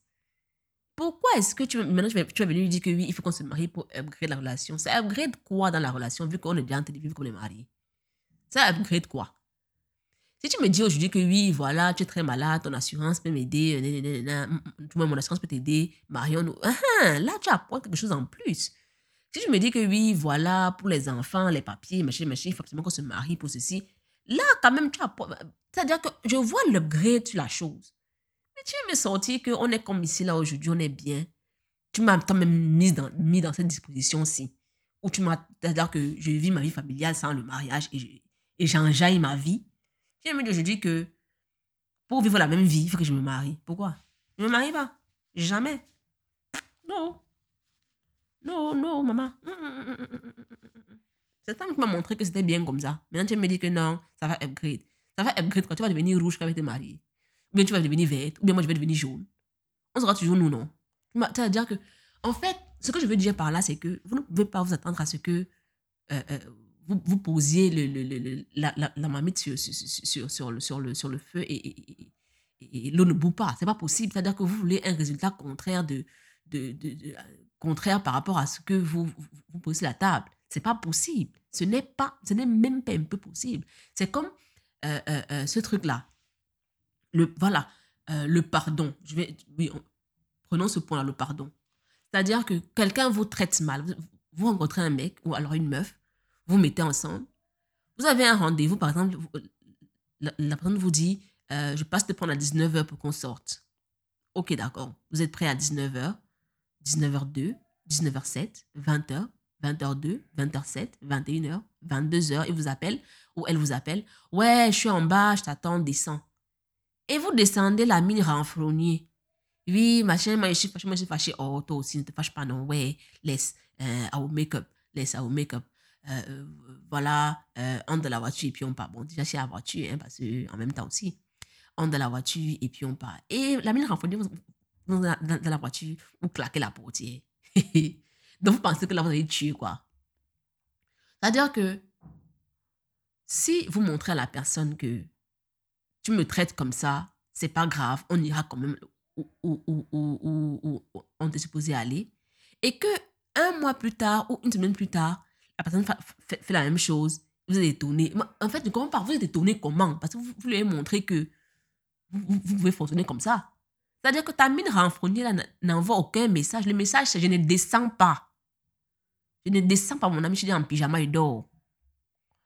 Pourquoi est-ce que tu, maintenant tu venir lui dire que oui, il faut qu'on se marie pour upgrade la relation? C'est upgrade quoi dans la relation vu qu'on est déjà en train de vivre comme les mariés C'est upgrade quoi? Si tu me dis aujourd'hui que oui, voilà, tu es très malade, ton assurance peut m'aider, tout mon assurance peut t'aider, marions-nous. Ah, là, tu apportes quelque chose en plus. Si tu me dis que oui, voilà, pour les enfants, les papiers, machin, machin, il faut absolument qu'on se marie pour ceci. Là, quand même, tu apportes. C'est-à-dire que je vois l'upgrade sur la chose tu me sortir qu'on est comme ici, là, aujourd'hui, on est bien. Tu m'as quand même mis dans, mis dans cette disposition-ci. Où tu m'as. C'est-à-dire que je vis ma vie familiale sans le mariage et, j'enjaille ma vie. Tu me dis aujourd'hui que pour vivre la même vie, il faut que je me marie. Pourquoi? Je ne me marie pas. Jamais. Non. Non, non, maman. C'est temps qui m'a montré que c'était bien comme ça. Maintenant, tu me dis que non, ça va upgrade. Ça va upgrade quand tu vas devenir rouge quand tu es marié bien tu vas devenir verte, ou bien moi je vais devenir jaune. On sera toujours nous, non? C'est-à-dire que, en fait, ce que je veux dire par là, c'est que vous ne pouvez pas vous attendre à ce que euh, euh, vous, vous posiez le, le, le, la, la, la, marmite sur, sur, sur, sur, le, sur, le, sur le feu et, et, l'eau ne bout pas. C'est pas possible. C'est-à-dire que vous voulez un résultat contraire, de, de, de, contraire par rapport à ce que vous, vous, posez la table. Possible. Ce n'est pas, ce n'est même pas un peu possible. C'est comme euh, ce truc-là. Le, voilà, le pardon. Je vais, oui, prenons ce point-là, le pardon. C'est-à-dire que quelqu'un vous traite mal. Vous, rencontrez un mec ou alors une meuf, vous mettez ensemble. Vous avez un rendez-vous, par exemple, la, personne vous dit Je passe te prendre à 19h pour qu'on sorte. Ok, d'accord. Vous êtes prêt à 19h, 19h02, 19h07, 20h, 20h02, 20h07, 21h, 22h, il vous appelle ou elle vous appelle. Ouais, je suis en bas, je t'attends, descends. Et vous descendez la mine renfrognée. Oui, machin, moi je suis fâché, moi je suis fâché. Oh, toi aussi, ne te fâche pas, non. Ouais, laisse, euh, I will make up, laisse, I will make up. Euh, euh voilà, euh, on de la voiture et puis on part. Bon, déjà, c'est la voiture, hein, parce que en même temps aussi, on de la voiture et puis on part. Et la mine renfrognée, dans, dans la voiture, vous claquez la portière. Donc, vous pensez que là, vous allez tuer, quoi. C'est-à-dire que si vous montrez à la personne que tu me traites comme ça, c'est pas grave, on ira quand même où, où, où, où on est supposé aller, et que un mois plus tard ou une semaine plus tard, la personne fait, la même chose, vous êtes étonné. En fait, je comprends pas, vous êtes étonné comment? Parce que vous, vous lui avez montré que vous, vous, pouvez fonctionner comme ça. C'est-à-dire que ta mine renfrognée n'envoie aucun message. Le message, c'est je ne descends pas. Je ne descends pas, mon ami, je suis en pyjama, il dort.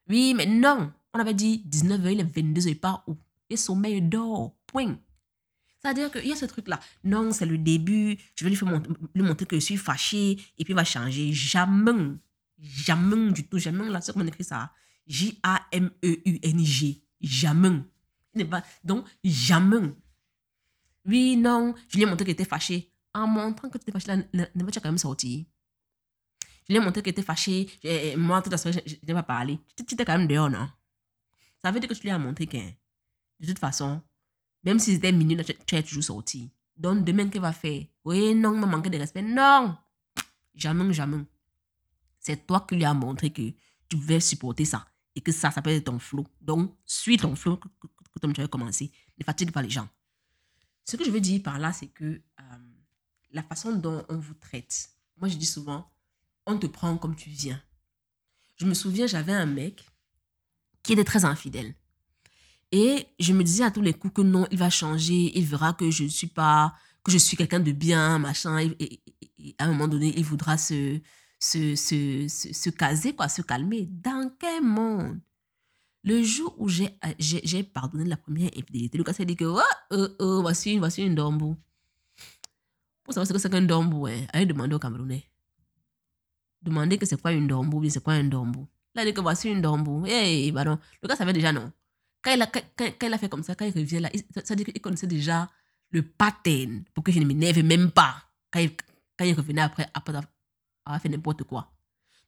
Oui, mais non. On avait dit 19h, il est 22h, il part où? Il sommeil, il dort. Point. C'est-à-dire qu'il y a ce truc-là. Non, c'est le début. Je vais lui, faire lui montrer que je suis fâché et puis il va changer. Jamais. Jamais du tout. Jamais. Là, c'est comment on écrit ça. J-A-M-E-U-N-G. Jamais. Donc, jamais. Oui, non. Je lui ai montré qu'il était fâché. En montrant que tu étais fâché, là, ne quand même sortir? Je lui ai montré qu'il était fâché. Moi, toute la soirée, je n'ai pas parlé. Tu étais quand même dehors, non? Ça veut dire que tu lui as montré que, de toute façon, même si c'était minuit, tu es toujours sorti. Donc, demain, qu'elle va faire Oui, non, m'a manqué de respect. Non Jamais, jamais. C'est toi qui lui as montré que tu veux supporter ça. Et que ça, ça peut être ton flot. Donc, suis ton flot que, tu avais commencé. Ne fatigue pas les gens. Ce que je veux dire par là, c'est que euh, la façon dont on vous traite, moi je dis souvent, on te prend comme tu viens. Je me souviens, j'avais un mec qui était très infidèle. Et je me disais à tous les coups que non, il va changer, il verra que je ne suis pas, que je suis quelqu'un de bien, machin. Et, à un moment donné, il voudra se, se, se, se, caser, quoi, se calmer. Dans quel monde? Le jour où j'ai, pardonné la première infidélité, le gars s'est dit que, oh, oh, oh, voici, voici une dombo. Pour savoir ce que c'est qu'un dombo, hein, allez demander au Camerounais. Demandez que c'est quoi une dombo, c'est quoi un dombo. Là, il dit que voici une dombo. Hey, non. Le gars savait déjà non. Quand il, a, fait comme ça, quand il revient là, ça veut dire qu'il connaissait déjà le pattern pour que je ne m'énerve même pas quand il, revenait après, après avoir fait n'importe quoi.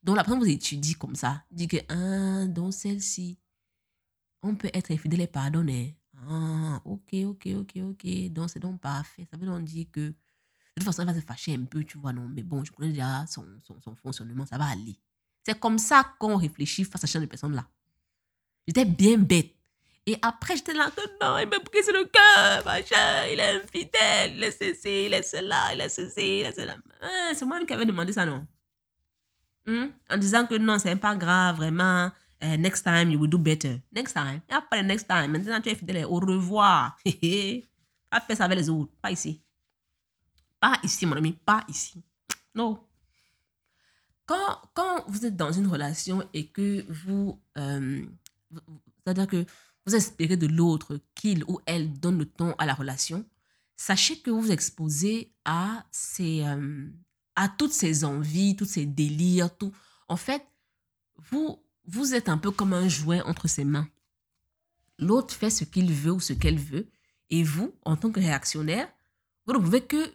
Donc la personne vous étudie comme ça, dit que, ah, dans celle-ci, on peut être infidèle et pardonner. Ah, ok, ok, ok, ok. Donc c'est donc parfait. Ça veut donc dire que de toute façon, elle va se fâcher un peu, tu vois, non, mais bon, je connais déjà son, fonctionnement, ça va aller. C'est comme ça qu'on réfléchit face à ce genre de personnes-là. J'étais bien bête. Et après, j'étais là, non, il m'a brise le cœur, machin, il est infidèle, il est ceci, il est cela, il est ceci, il est cela. Hein, c'est moi qui avais demandé ça, non? Hmm? En disant que non, c'est pas grave, vraiment. Uh, next time, you will do better. Next time. Et après, next time. Maintenant, tu es fidèle. Au revoir. pas faire ça avec les autres. Pas ici. Pas ici, mon ami, pas ici. Non. Quand, quand vous êtes dans une relation et que vous... Euh, C'est-à-dire que vous espérez de l'autre qu'il ou elle donne le ton à la relation, sachez que vous vous exposez à, euh, à toutes ces envies, tous ces délires, tout. En fait, vous, vous êtes un peu comme un jouet entre ses mains. L'autre fait ce qu'il veut ou ce qu'elle veut, et vous, en tant que réactionnaire, vous ne pouvez que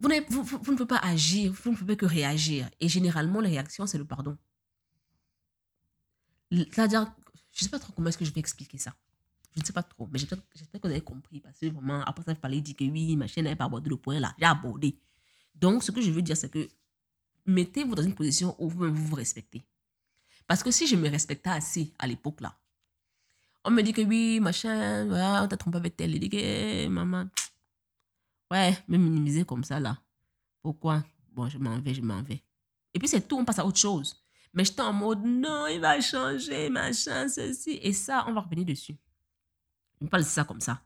vous, vous, vous, ne pouvez pas agir, vous ne pouvez que réagir. Et généralement, la réaction, c'est le pardon. C'est-à-dire, je ne sais pas trop comment est-ce que je vais expliquer ça. Je ne sais pas trop, mais j'espère que vous avez compris. Parce que vraiment, après ça, il fallait dire que oui, ma chaîne n'avait pas abordé le point là. J'ai abordé. Donc, ce que je veux dire, c'est que mettez-vous dans une position où vous vous, respectez. Parce que si je me respectais assez à l'époque là, on me dit que oui, machin, voilà, on t'a trompé avec tel. Il dit que, eh, maman, ouais, me minimiser comme ça là. Pourquoi? Bon, je m'en vais, je m'en vais. Et puis c'est tout, on passe à autre chose. Mais j'étais en mode, non, il va changer, machin, ceci. Et ça, on va revenir dessus. On parle de ça comme ça.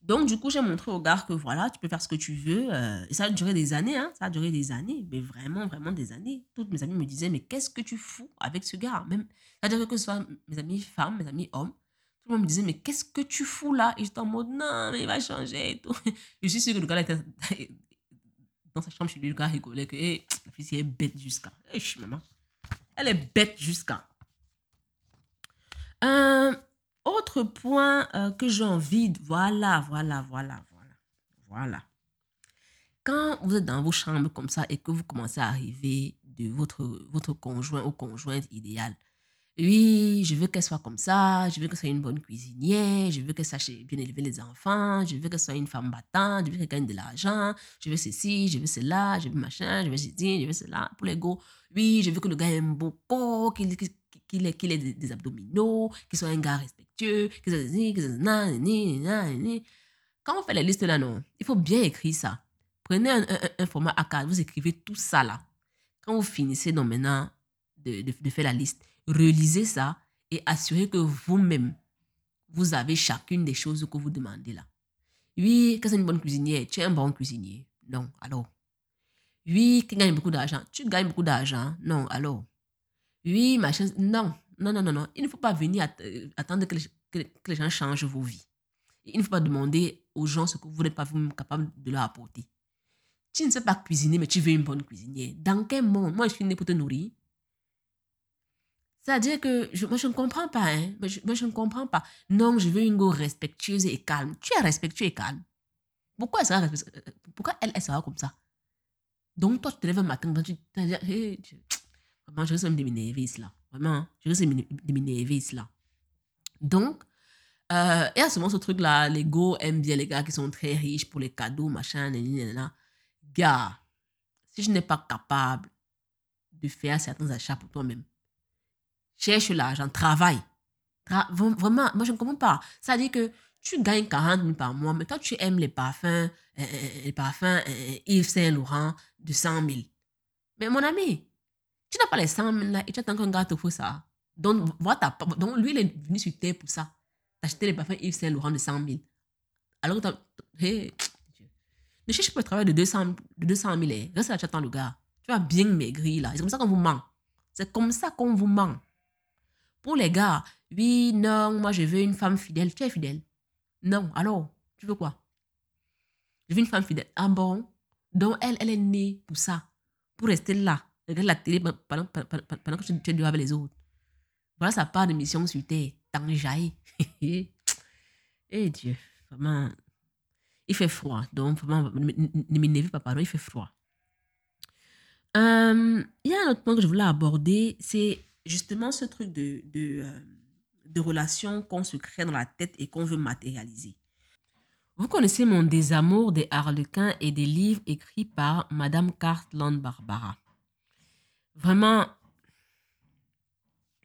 Donc, du coup, j'ai montré au gars que voilà, tu peux faire ce que tu veux. euh, et ça a duré des années, hein. Ça a duré des années, mais vraiment, vraiment des années. Toutes mes amies me disaient, mais qu'est-ce que tu fous avec ce gars Même, c'est-à-dire que ce soit mes amis femmes, mes amis hommes, tout le monde me disait, mais qu'est-ce que tu fous là? Et j'étais en mode, non, mais il va changer et tout. Je suis sûre que le gars était dans sa chambre chez lui, le gars rigolait que, hé, la fille, est bête jusqu'à. Eh, chut, maman. Elle est bête jusqu'à. Un autre point euh, que j'ai envie de... Voilà, voilà, voilà, voilà. Voilà. Quand vous êtes dans vos chambres comme ça et que vous commencez à arriver de votre, votre conjoint ou conjointe idéal, oui, je veux qu'elle soit comme ça, je veux qu'elle soit une bonne cuisinière, je veux qu'elle sache bien élever les enfants, je veux qu'elle soit une femme battante, je veux qu'elle gagne de l'argent, je veux ceci, je veux cela, je veux machin, je veux ceci, je veux cela. Pour les go, oui, je veux que le gars ait un beau corps, qu'il qu'il- qu'il ait, des, abdominaux, qu'il soit un gars respectueux, qu'il soit nan. Quand on fait la liste là, non, il faut bien écrire ça. Prenez un, format A4, vous écrivez tout ça là. Quand vous finissez donc maintenant de faire la liste, relisez ça et assurez que vous-même, vous avez chacune des choses que vous demandez là. Oui, que c'est une bonne cuisinière, tu es un bon cuisinier. Non, alors. Oui, tu gagnes beaucoup d'argent. Tu gagnes beaucoup d'argent. Non, alors. Oui, machin. Non, non, non, non, non. Il ne faut pas venir euh, attendre que les, que les- gens changent vos vies. Il ne faut pas demander aux gens ce que vous n'êtes pas vous-même capable de leur apporter. Tu ne sais pas cuisiner, mais tu veux une bonne cuisinière. Dans quel monde? Moi, je suis née pour te nourrir. C'est-à-dire que je, moi, je ne comprends pas. Hein. Moi, je, ne comprends pas. Non, je veux une go respectueuse et calme. Tu es respectueux et calme. Pourquoi elle sera, respect- euh, pourquoi elle, elle sera comme ça? Donc, toi, tu te lèves un matin, tu te dis, hey, vraiment, je risque de m'énerver là. Vraiment, je risque de m'éner- de m'énerver là. Donc, euh, il y a ce truc-là, les go aiment bien les gars qui sont très riches pour les cadeaux, machin, nanana. Gars, si je n'ai pas capable de faire certains achats pour toi-même, cherche l'argent, travaille. Tra- vra- vraiment, moi je ne comprends pas. Ça dit que tu gagnes 40 000 par mois, mais toi tu aimes les parfums, euh, euh, les parfums euh, Yves Saint Laurent de 100 000. Mais mon ami, tu n'as pas les 100 000 là et tu attends qu'un gars te fasse ça. Donc, ta- donc lui, il est venu sur terre pour ça. T'acheter les parfums Yves Saint Laurent de 100 000. Alors que hey, ne cherche pas le travail de 200, de 200 000. hein. Reste là, tu attends le gars. Tu vas bien maigrir là. C'est comme ça qu'on vous ment. C'est comme ça qu'on vous ment. Pour les gars, oui, non, moi je veux une femme fidèle. Tu es fidèle. Non, alors, tu veux quoi? Je veux une femme fidèle. Ah bon? Donc elle, elle est née pour ça. Pour rester là. Regarder la télé pendant, que tu, es dehors avec les autres. Voilà sa part de mission sur terre. T'enjaille. Eh Dieu, vraiment. Il fait froid. Donc, vraiment, ne m'énervez pas, pardon, il fait froid. Euh, Il y a un autre point que je voulais aborder, c'est justement ce truc de, de, euh, de relation qu'on se crée dans la tête et qu'on veut matérialiser. Vous connaissez mon désamour des harlequins et des livres écrits par Madame Cartland Barbara. Vraiment,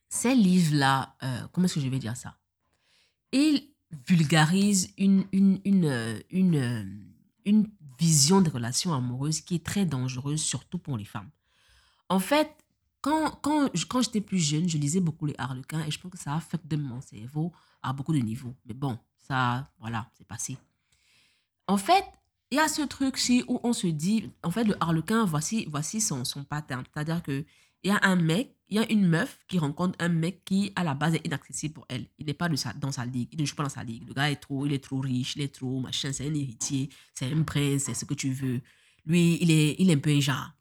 ces livres-là, euh, comment est-ce que je vais dire ça? Ils vulgarisent une, une, une, euh, une, une vision des relations amoureuses qui est très dangereuse, surtout pour les femmes. En fait, quand, quand, quand j'étais plus jeune, je lisais beaucoup les harlequins et je pense que ça a affecté mon cerveau à beaucoup de niveaux. Mais bon, ça, voilà, c'est passé. En fait, il y a ce truc-ci où on se dit, en fait, le harlequin, voici, voici son, son pattern. C'est-à-dire que il y a un mec, il y a une meuf qui rencontre un mec qui, à la base, est inaccessible pour elle. Il n'est pas de sa, dans sa ligue. Il ne joue pas dans sa ligue. Le gars est trop, il est trop riche, il est trop machin, c'est un héritier, c'est un prince, c'est ce que tu veux. Lui, il est, il est un peu genre.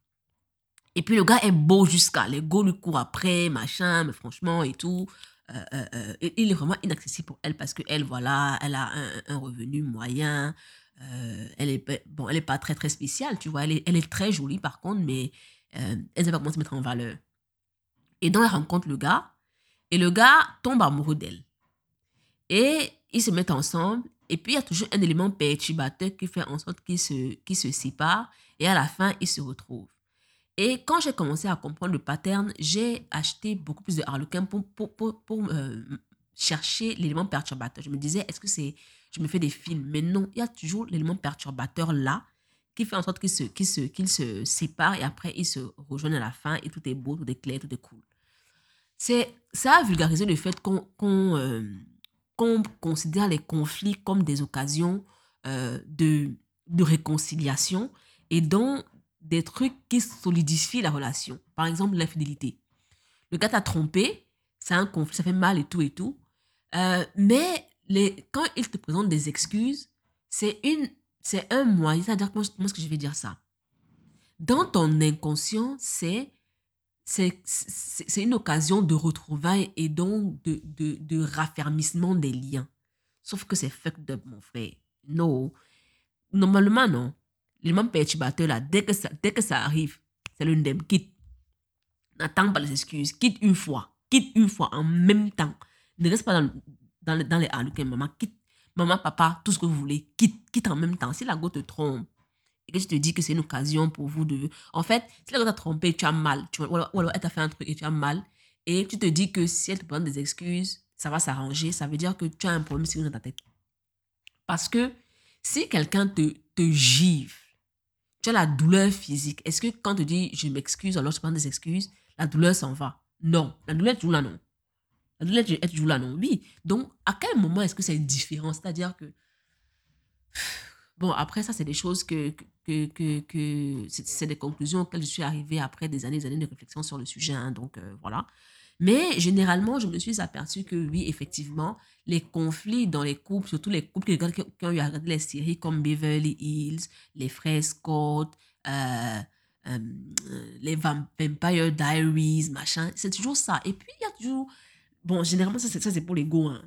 Et puis le gars est beau jusqu'à. Les go lui courent après, machin, mais franchement et tout. Euh, euh, euh, il est vraiment inaccessible pour elle parce qu'elle, voilà, elle a un, revenu moyen. Elle est bon, elle est pas très très spéciale, tu vois. Elle est, elle très jolie par contre, mais elle ne sait pas comment se mettre en valeur. Et donc elle rencontre le gars et le gars tombe amoureux d'elle. Et ils se mettent ensemble et puis il y a toujours un élément perturbateur qui fait en sorte qu'ils se, qu'ils se séparent et à la fin ils se retrouvent. Et quand j'ai commencé à comprendre le pattern, j'ai acheté beaucoup plus de harlequin pour, pour, pour, euh, chercher l'élément perturbateur. Je me disais, est-ce que c'est... Je me fais des films? Mais non, il y a toujours l'élément perturbateur là qui fait en sorte qu'ils se, qu'ils se, qu'ils se séparent et après ils se rejoignent à la fin et tout est beau, tout est clair, tout est cool. C'est, ça a vulgarisé le fait qu'on, qu'on, euh, considère les conflits comme des occasions euh, de, de réconciliation et dont des trucs qui solidifient la relation. Par exemple, l'infidélité. Le gars t'a trompé, c'est un conflit, ça fait mal et tout et tout. Euh, mais quand il te présente des excuses, c'est une c'est un moyen, c'est-à-dire comment, est-ce que je vais dire ça Dans ton inconscient, c'est c'est une occasion de retrouvailles et donc de, de, de raffermissement des liens. Sauf que c'est fucked up, mon frère. Non. Normalement, non. L'élément perturbateur, là, dès que ça, dès que ça arrive, c'est le ndem, quitte. N'attends pas les excuses. Quitte une fois. Quitte une fois en même temps. Ne reste pas dans, dans, dans les maman. Quitte. Maman, papa, tout ce que vous voulez. Quitte, quitte en même temps. Si la go te trompe et que je te dis que c'est une occasion pour vous de... En fait, si la go t'a trompé, tu as mal. Tu, ou, alors, elle t'a fait un truc et tu as mal. Et tu te dis que si elle te donne des excuses, ça va s'arranger. Ça veut dire que tu as un problème dans ta tête. Parce que si quelqu'un te, te gifle, tu la douleur physique. Est-ce que quand tu dis je m'excuse, alors je prends des excuses, la douleur s'en va? Non. La douleur est toujours là, non. La douleur est toujours là, non. Oui. Donc, à quel moment est-ce que c'est différent C'est-à-dire que. Bon, après, ça, c'est des choses que. que, que, que c'est des conclusions auxquelles je suis arrivée après des années et des années de réflexion sur le sujet. Hein, donc, euh, voilà. Mais généralement, je me suis aperçue que oui, effectivement, les conflits dans les couples, surtout les couples qui, qui ont eu à regarder les séries comme Beverly Hills, les frères Scott, euh, euh, les Vampire Diaries, machin, c'est toujours ça. Et puis, il y a toujours... Bon, généralement, ça, c'est pour les go. Hein.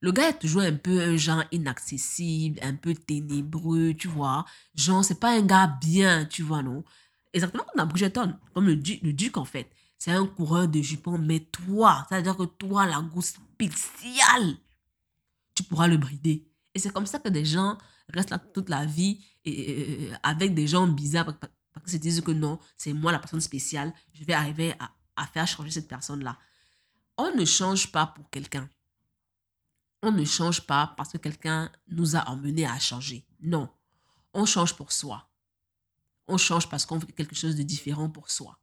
Le gars est toujours un peu un genre inaccessible, un peu ténébreux, tu vois. Genre, c'est pas un gars bien, tu vois, non Exactement comme dans Bridgerton, comme le, le duc, en fait c'est un coureur de jupons, mais toi, c'est-à-dire que toi, la gousse spéciale, tu pourras le brider. Et c'est comme ça que des gens restent là toute la vie et, avec des gens bizarres parce qu'ils se disent que non, c'est moi la personne spéciale, je vais arriver à, faire changer cette personne-là. On ne change pas pour quelqu'un. On ne change pas parce que quelqu'un nous a emmenés à changer. Non, on change pour soi. On change parce qu'on veut quelque chose de différent pour soi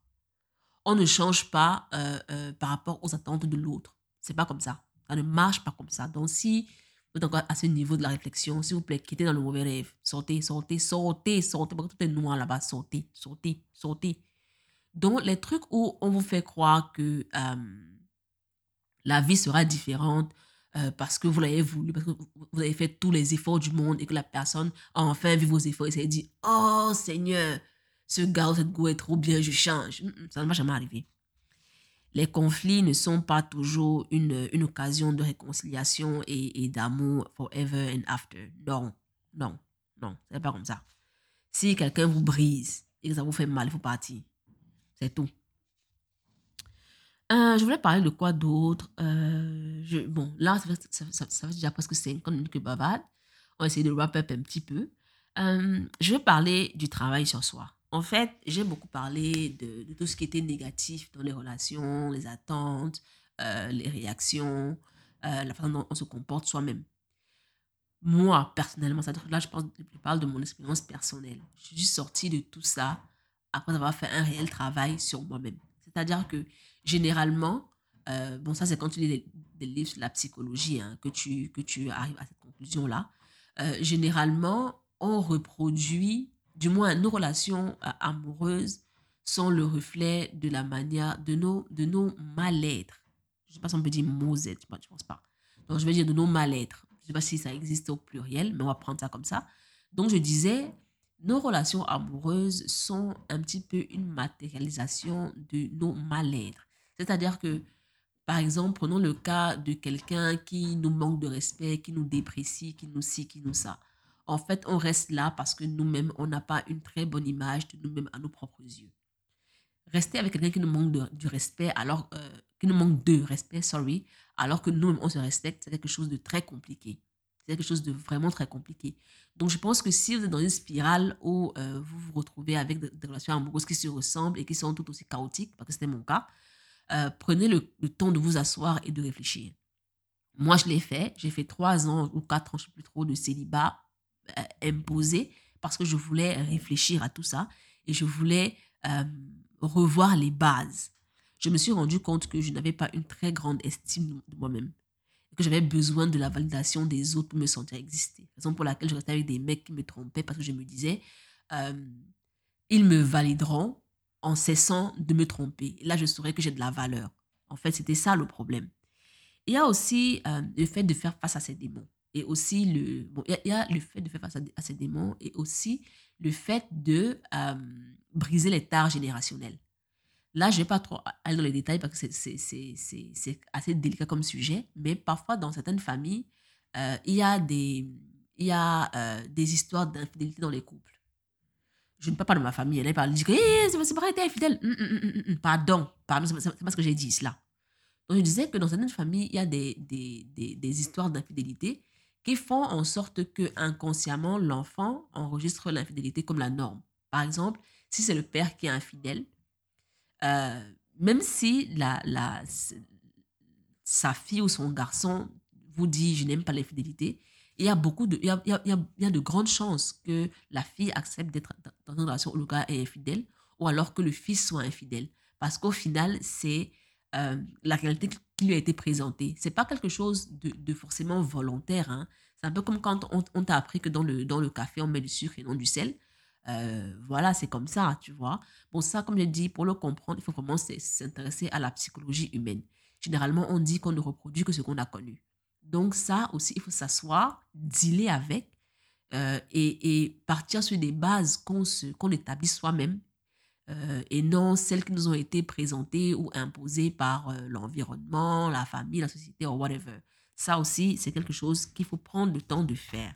on ne change pas euh, euh, par rapport aux attentes de l'autre. C'est pas comme ça. Ça ne marche pas comme ça. Donc, si vous êtes encore à ce niveau de la réflexion, s'il vous plaît, quittez dans le mauvais rêve. Sortez, sortez, sortez, sortez. Parce que tout est noir là-bas. Sortez, sortez, sortez. Donc, les trucs où on vous fait croire que euh, la vie sera différente parce que vous l'avez voulu, parce que vous avez fait tous les efforts du monde et que la personne a enfin vu vos efforts et s'est dit Oh Seigneur, ce gars ou cette go est trop bien, je change. Ça ne va jamais arriver. Les conflits ne sont pas toujours une, une occasion de réconciliation et, d'amour forever and after. Non, non, non, c'est pas comme ça. Si quelqu'un vous brise et que ça vous fait mal, il faut partir. C'est tout. Euh, je voulais parler de quoi d'autre? Euh, Bon, là, ça, fait déjà presque 50 minutes que bavade. On va essayer de wrap up un petit peu. Euh, je vais parler du travail sur soi. En fait, j'ai beaucoup parlé de, tout ce qui était négatif dans les relations, les attentes, euh, les réactions, euh, la façon dont on se comporte soi-même. Moi, personnellement, là, je, pense, je parle de mon expérience personnelle. Je suis sortie de tout ça après avoir fait un réel travail sur moi-même. C'est-à-dire que généralement, euh, bon, ça c'est quand tu lis des, livres sur la psychologie hein, que, tu, que tu arrives à cette conclusion-là. généralement, on reproduit du moins nos relations euh, amoureuses sont le reflet de la manière, de nos, de nos mal-être. Je ne sais pas si on peut dire mausettes, je ne pense pas. Donc, je vais dire de nos mal-être. Je ne sais pas si ça existe au pluriel, mais on va prendre ça comme ça. Donc, je disais, nos relations amoureuses sont un petit peu une matérialisation de nos mal-être. C'est-à-dire que, par exemple, prenons le cas de quelqu'un qui nous manque de respect, qui nous déprécie, qui nous ci, qui nous ça en fait, on reste là parce que nous-mêmes, on n'a pas une très bonne image de nous-mêmes à nos propres yeux. Rester avec quelqu'un qui nous manque de, du respect, alors euh, qui nous manque sorry, alors que nous-mêmes, on se respecte, c'est quelque chose de très compliqué. C'est quelque chose de vraiment très compliqué. Donc, je pense que si vous êtes dans une spirale où euh, vous vous retrouvez avec des, relations amoureuses qui se ressemblent et qui sont tout aussi chaotiques, parce que c'était mon cas, euh, prenez le, temps de vous asseoir et de réfléchir. Moi, je l'ai fait. J'ai fait trois ans ou quatre ans, je ne sais plus trop, de célibat imposé parce que je voulais réfléchir à tout ça et je voulais revoir les bases. Je me suis rendu compte que je n'avais pas une très grande estime de moi-même que j'avais besoin de la validation des autres pour me sentir exister. Raison pour laquelle je restais avec des mecs qui me trompaient parce que je me disais, euh, ils me valideront en cessant de me tromper. Là, je saurais que j'ai de la valeur. En fait, c'était ça le problème. Il y a aussi euh, le fait de faire face à ces démons. Et aussi le, bon, il y, a, le fait de faire face à, ces démons et aussi le fait de euh, briser les tares générationnelles. Là, je ne vais pas trop aller dans les détails parce que c'est assez délicat comme sujet, mais parfois dans certaines familles, euh, il y a des, y a, euh, des histoires d'infidélité dans les couples. Je ne parle pas de ma famille, elle parle, dit que hey, c'est pas été infidèle. Hum, hum, hum, pardon, pardon c'est pas ce que j'ai dit, cela. Donc, je disais que dans certaines familles, il y a des, des, des histoires d'infidélité qui font en sorte que inconsciemment, l'enfant enregistre l'infidélité comme la norme. Par exemple, si c'est le père qui est infidèle, euh, même si la, la, sa fille ou son garçon vous dit je n'aime pas l'infidélité, il y a beaucoup de, il y a, il y a, il y a de grandes chances que la fille accepte d'être dans une relation où le gars est infidèle ou alors que le fils soit infidèle. Parce qu'au final, c'est euh, la réalité qui lui a été présentée. C'est pas quelque chose de, forcément volontaire. Hein. C'est un peu comme quand on, t'a appris que dans le, dans le café, on met du sucre et non du sel. Euh, voilà, c'est comme ça, tu vois. Bon, ça, comme je dis, pour le comprendre, il faut vraiment s'intéresser à la psychologie humaine. Généralement, on dit qu'on ne reproduit que ce qu'on a connu. Donc ça aussi, il faut s'asseoir, dealer avec euh, et, partir sur des bases qu'on qu'on établit soi-même euh, et non celles qui nous ont été présentées ou imposées par l'environnement, la famille, la société ou whatever. Ça aussi, c'est quelque chose qu'il faut prendre le temps de faire.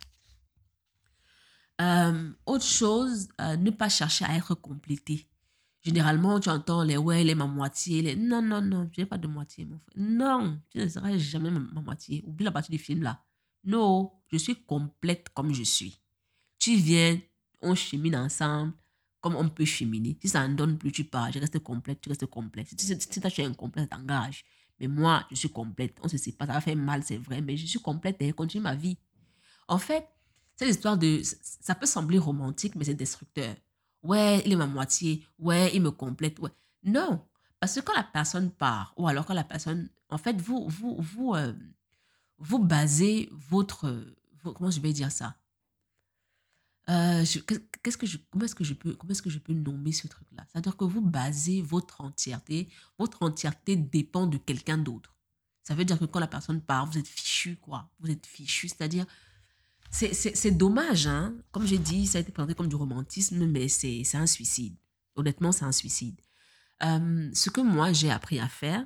Euh, autre chose, euh, ne pas chercher à être complété. Généralement, tu entends les ouais, il est ma moitié. Les... Non, non, non, je n'ai pas de moitié, mon frère. Non, tu ne seras jamais ma, moitié. Oublie la partie du film là. Non, je suis complète comme je suis. Tu viens, on chemine ensemble, comme on peut cheminer. Si ça ne donne plus, tu pars. Je reste complète, tu restes complète. Si, si, si tu es incomplète, t'engages. Mais moi, je suis complète. On ne se sait pas, ça va faire mal, c'est vrai, mais je suis complète et je continue ma vie. En fait, cette histoire de... Ça peut sembler romantique, mais c'est destructeur. Ouais, il est ma moitié. Ouais, il me complète. Ouais. Non. Parce que quand la personne part, ou alors quand la personne... En fait, vous, vous, vous, euh, vous basez votre... comment je vais dire ça? Euh, qu'est-ce que je, comment est-ce que je peux, comment est-ce que je peux nommer ce truc-là? C'est-à-dire que vous basez votre entièreté, votre entièreté dépend de quelqu'un d'autre. Ça veut dire que quand la personne part, vous êtes fichu, quoi. Vous êtes fichu, c'est-à-dire c'est dommage, hein. Comme j'ai dit, ça a été présenté comme du romantisme, mais c'est un suicide. Honnêtement, c'est un suicide. Euh, ce que moi, j'ai appris à faire,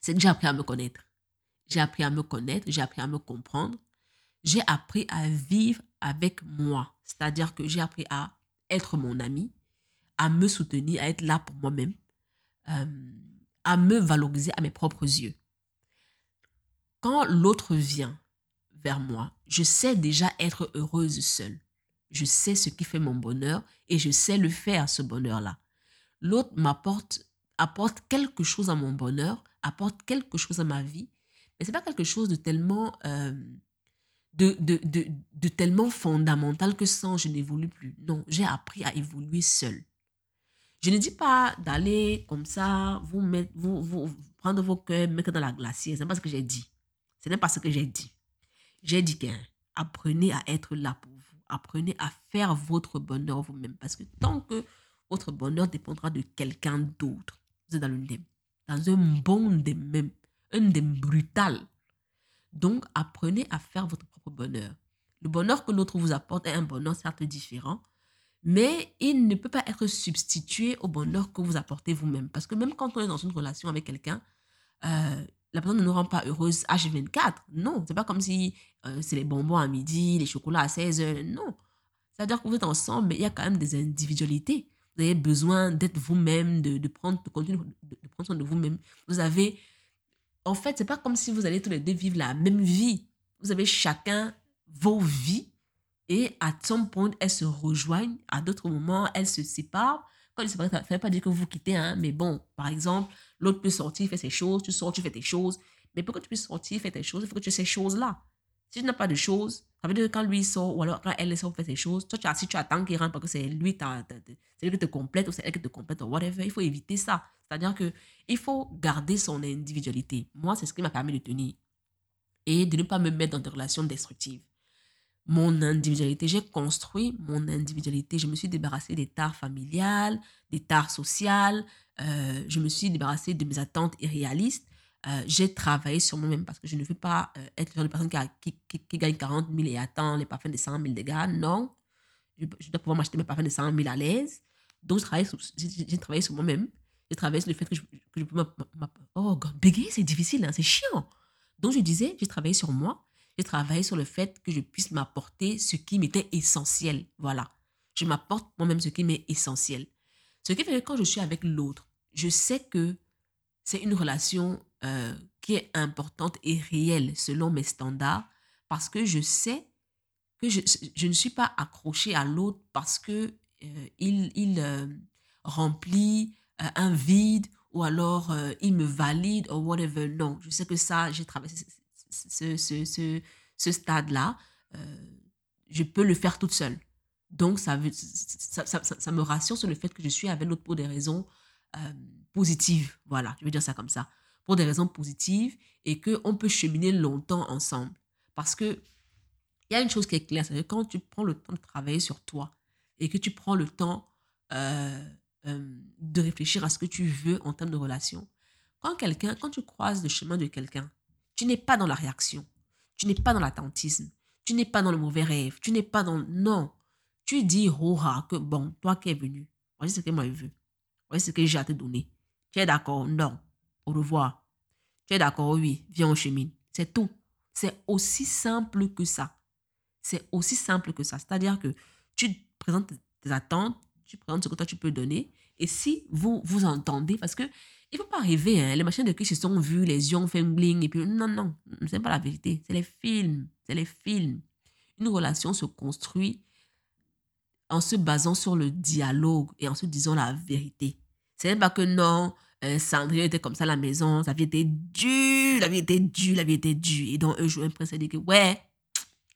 c'est que j'ai appris à me connaître. J'ai appris à me connaître, j'ai appris à me comprendre. J'ai appris à vivre avec moi. C'est-à-dire que j'ai appris à être mon ami, à me soutenir, à être là pour moi-même, euh, à me valoriser à mes propres yeux. Quand l'autre vient vers moi, je sais déjà être heureuse seule. Je sais ce qui fait mon bonheur et je sais le faire, ce bonheur-là. L'autre m'apporte, apporte quelque chose à mon bonheur, apporte quelque chose à ma vie, mais c'est pas quelque chose de tellement, euh, de, de, de, de, tellement fondamental que sans je n'évolue plus. Non, j'ai appris à évoluer seule. Je ne dis pas d'aller comme ça, vous, mettre, vous, vous prendre vos cœurs, mettre dans la glacière. Ce n'est pas ce que j'ai dit. Ce n'est pas ce que j'ai dit. J'ai dit qu'apprenez à être là pour vous. Apprenez à faire votre bonheur vous-même. Parce que tant que votre bonheur dépendra de quelqu'un d'autre, vous êtes dans le dans un bon même, un ndem brutal. Donc, apprenez à faire votre propre bonheur. Le bonheur que l'autre vous apporte est un bonheur certes différent, mais il ne peut pas être substitué au bonheur que vous apportez vous-même. Parce que même quand on est dans une relation avec quelqu'un, euh, la personne ne nous rend pas heureuse H24. Non, c'est pas comme si euh, c'est les bonbons à midi, les chocolats à 16 heures. Non. C'est-à-dire que vous êtes ensemble, mais il y a quand même des individualités. Vous avez besoin d'être vous-même, de, prendre, de prendre soin de vous-même. Vous avez. En fait, c'est pas comme si vous allez tous les deux vivre la même vie. Vous avez chacun vos vies et à some point, elles se rejoignent. À d'autres moments, elles se séparent. Quand elles se séparent, ça ne veut pas dire que vous quittez, hein, mais bon, par exemple, l'autre peut sortir, faire ses choses, tu sors, tu fais tes choses. Mais pour que tu puisses sortir, faire tes choses, il faut que tu aies ces choses-là. Si tu n'as pas de choses, ça veut dire que quand lui sort ou alors quand elle sort faire ses choses, toi, tu, si tu attends qu'il rentre parce que c'est lui, c'est lui qui te complète ou c'est elle qui te complète ou whatever, il faut éviter ça. C'est-à-dire que il faut garder son individualité. Moi, c'est ce qui m'a permis de tenir et de ne pas me mettre dans des relations destructives. Mon individualité, j'ai construit mon individualité. Je me suis débarrassée des tares familiales, des tares sociales. Euh, je me suis débarrassée de mes attentes irréalistes. Euh, j'ai travaillé sur moi-même parce que je ne veux pas euh, être le genre de personne qui, gagne 40 000 et attend les parfums de 100 000 de gars. Non. Je, dois pouvoir m'acheter mes parfums de 100 000 à l'aise. Donc, j'ai travaillé sur moi-même. J'ai travaillé sur le fait que je, que je peux Oh, God, bégayer, c'est difficile, hein, c'est chiant. Donc, je disais, j'ai travaillé sur moi. J'ai travaillé sur le fait que je puisse m'apporter ce qui m'était essentiel. Voilà. Je m'apporte moi-même ce qui m'est essentiel. Ce qui fait que quand je suis avec l'autre, je sais que c'est une relation euh, qui est importante et réelle selon mes standards parce que je sais que je, ne suis pas accrochée à l'autre parce que euh, il, il euh, remplit un vide ou alors il me valide ou whatever. Non, je sais que ça, j'ai traversé ce, ce, stade-là. je peux le faire toute seule. Donc, ça, ça, me rassure sur le fait que je suis avec l'autre pour des raisons positives. Voilà, je veux dire ça comme ça pour des raisons positives et qu'on peut cheminer longtemps ensemble. Parce que il y a une chose qui est claire, c'est que quand tu prends le temps de travailler sur toi et que tu prends le temps euh, euh, de réfléchir à ce que tu veux en termes de relation, quand quelqu'un, quand tu croises le chemin de quelqu'un, tu n'es pas dans la réaction, tu n'es pas dans l'attentisme, tu n'es pas dans le mauvais rêve, tu n'es pas dans non, tu dis roha que bon, toi qui es venu, voici ce que moi je veux, voici ce que j'ai à te donner. Tu es d'accord? Non au revoir. Tu es d'accord? Oui, viens, on chemine. C'est tout. C'est aussi simple que ça. C'est aussi simple que ça. C'est-à-dire que tu présentes tes attentes, tu présentes ce que toi tu peux donner. Et si vous vous entendez, parce que il ne faut pas rêver, hein, les machines de qui se sont vues, les yeux ont fait et puis non, non, c'est pas la vérité. C'est les films. C'est les films. Une relation se construit en se basant sur le dialogue et en se disant la vérité. C'est pas que non, Cendrillon était comme ça à la maison, sa vie était dure, la vie était dure, la vie était dure. Et donc un jour, un prince a dit que ouais,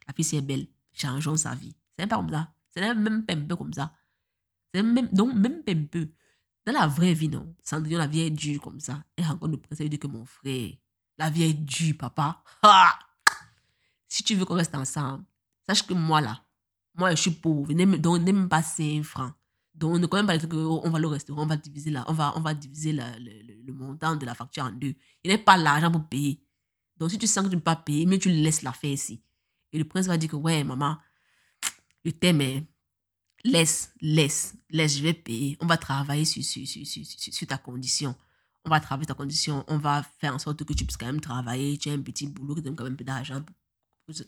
la fille c'est belle, changeons sa vie. C'est pas comme ça. C'est même pas un peu comme ça. Même, donc même un peu. Dans la vraie vie, non. Cendrillon, la vie est dure comme ça. Et encore le prince a dit que mon frère, la vie est dure, papa. Si tu veux qu'on reste ensemble, sache que moi là, moi je suis pauvre, donc n'aime pas 5 francs. Donc, on ne connaît pas les trucs, on va le restaurant, on va diviser, la, on va, on va diviser le, montant de la facture en deux. Il a pas l'argent pour payer. Donc, si tu sens que tu ne peux pas payer, mais tu laisses la faire ici. Et le prince va dire que, ouais, maman, je t'aime, laisse, laisse, laisse, je vais payer. On va travailler sur, sur, sur, sur, ta condition. On va travailler ta condition. On va faire en sorte que tu puisses quand même travailler. Tu as un petit boulot qui donne quand même un peu d'argent.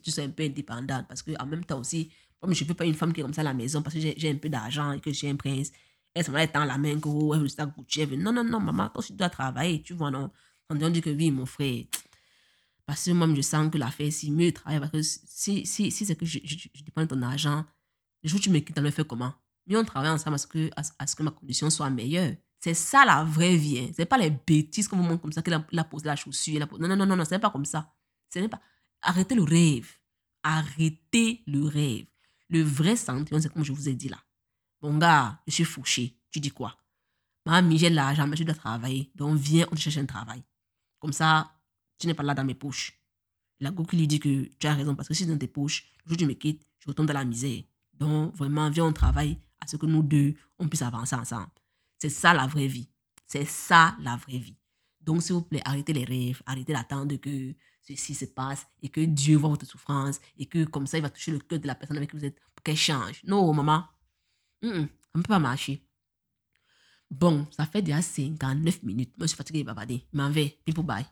Tu sois un peu indépendante. Parce qu'en même temps aussi, comme je ne veux pas une femme qui est comme ça à la maison parce que j'ai un peu d'argent et que j'ai un prince. Elle s'en va dans la main, que elle veut Gucci. Non, non, non, maman, toi, tu dois travailler. Tu vois, non. On dit que oui, mon frère. Parce que moi, je sens que l'affaire, c'est mieux de travailler. Parce que si, si, si c'est que je, je, je, dépends de ton argent, le jour où tu me quittes, on le fait comment? Mieux on travaille ensemble à ce que, à, ce que ma condition soit meilleure. C'est ça la vraie vie. Hein. C'est pas les bêtises qu'on vous montre comme ça, qu'il a, a, posé la chaussure. a Non, non, non, non, non, c'est pas comme ça. Ce pas. Arrêtez le rêve. Arrêtez le rêve. Le vrai sentiment, c'est comme je vous ai dit là. Bon gars, je suis fauché. Tu dis quoi? Mamie, j'ai l'argent, mais je dois travailler. Donc viens, on te cherche un travail. Comme ça, tu n'es pas là dans mes poches. La go lui dit que tu as raison, parce que si dans tes poches, le jour où tu me quittes, je retourne dans la misère. Donc vraiment, viens, on travaille à ce que nous deux, on puisse avancer ensemble. C'est ça la vraie vie. C'est ça la vraie vie. Donc, s'il vous plaît, arrêtez les rêves, arrêtez d'attendre que ceci se passe et que Dieu voit votre souffrance et que comme ça, il va toucher le cœur de la personne avec qui vous êtes pour qu'elle change. Non, maman. ça ne peut pas marcher. Bon, ça fait déjà 59 minutes. Moi, je suis fatiguée de babader. Je m'en vais. People bye.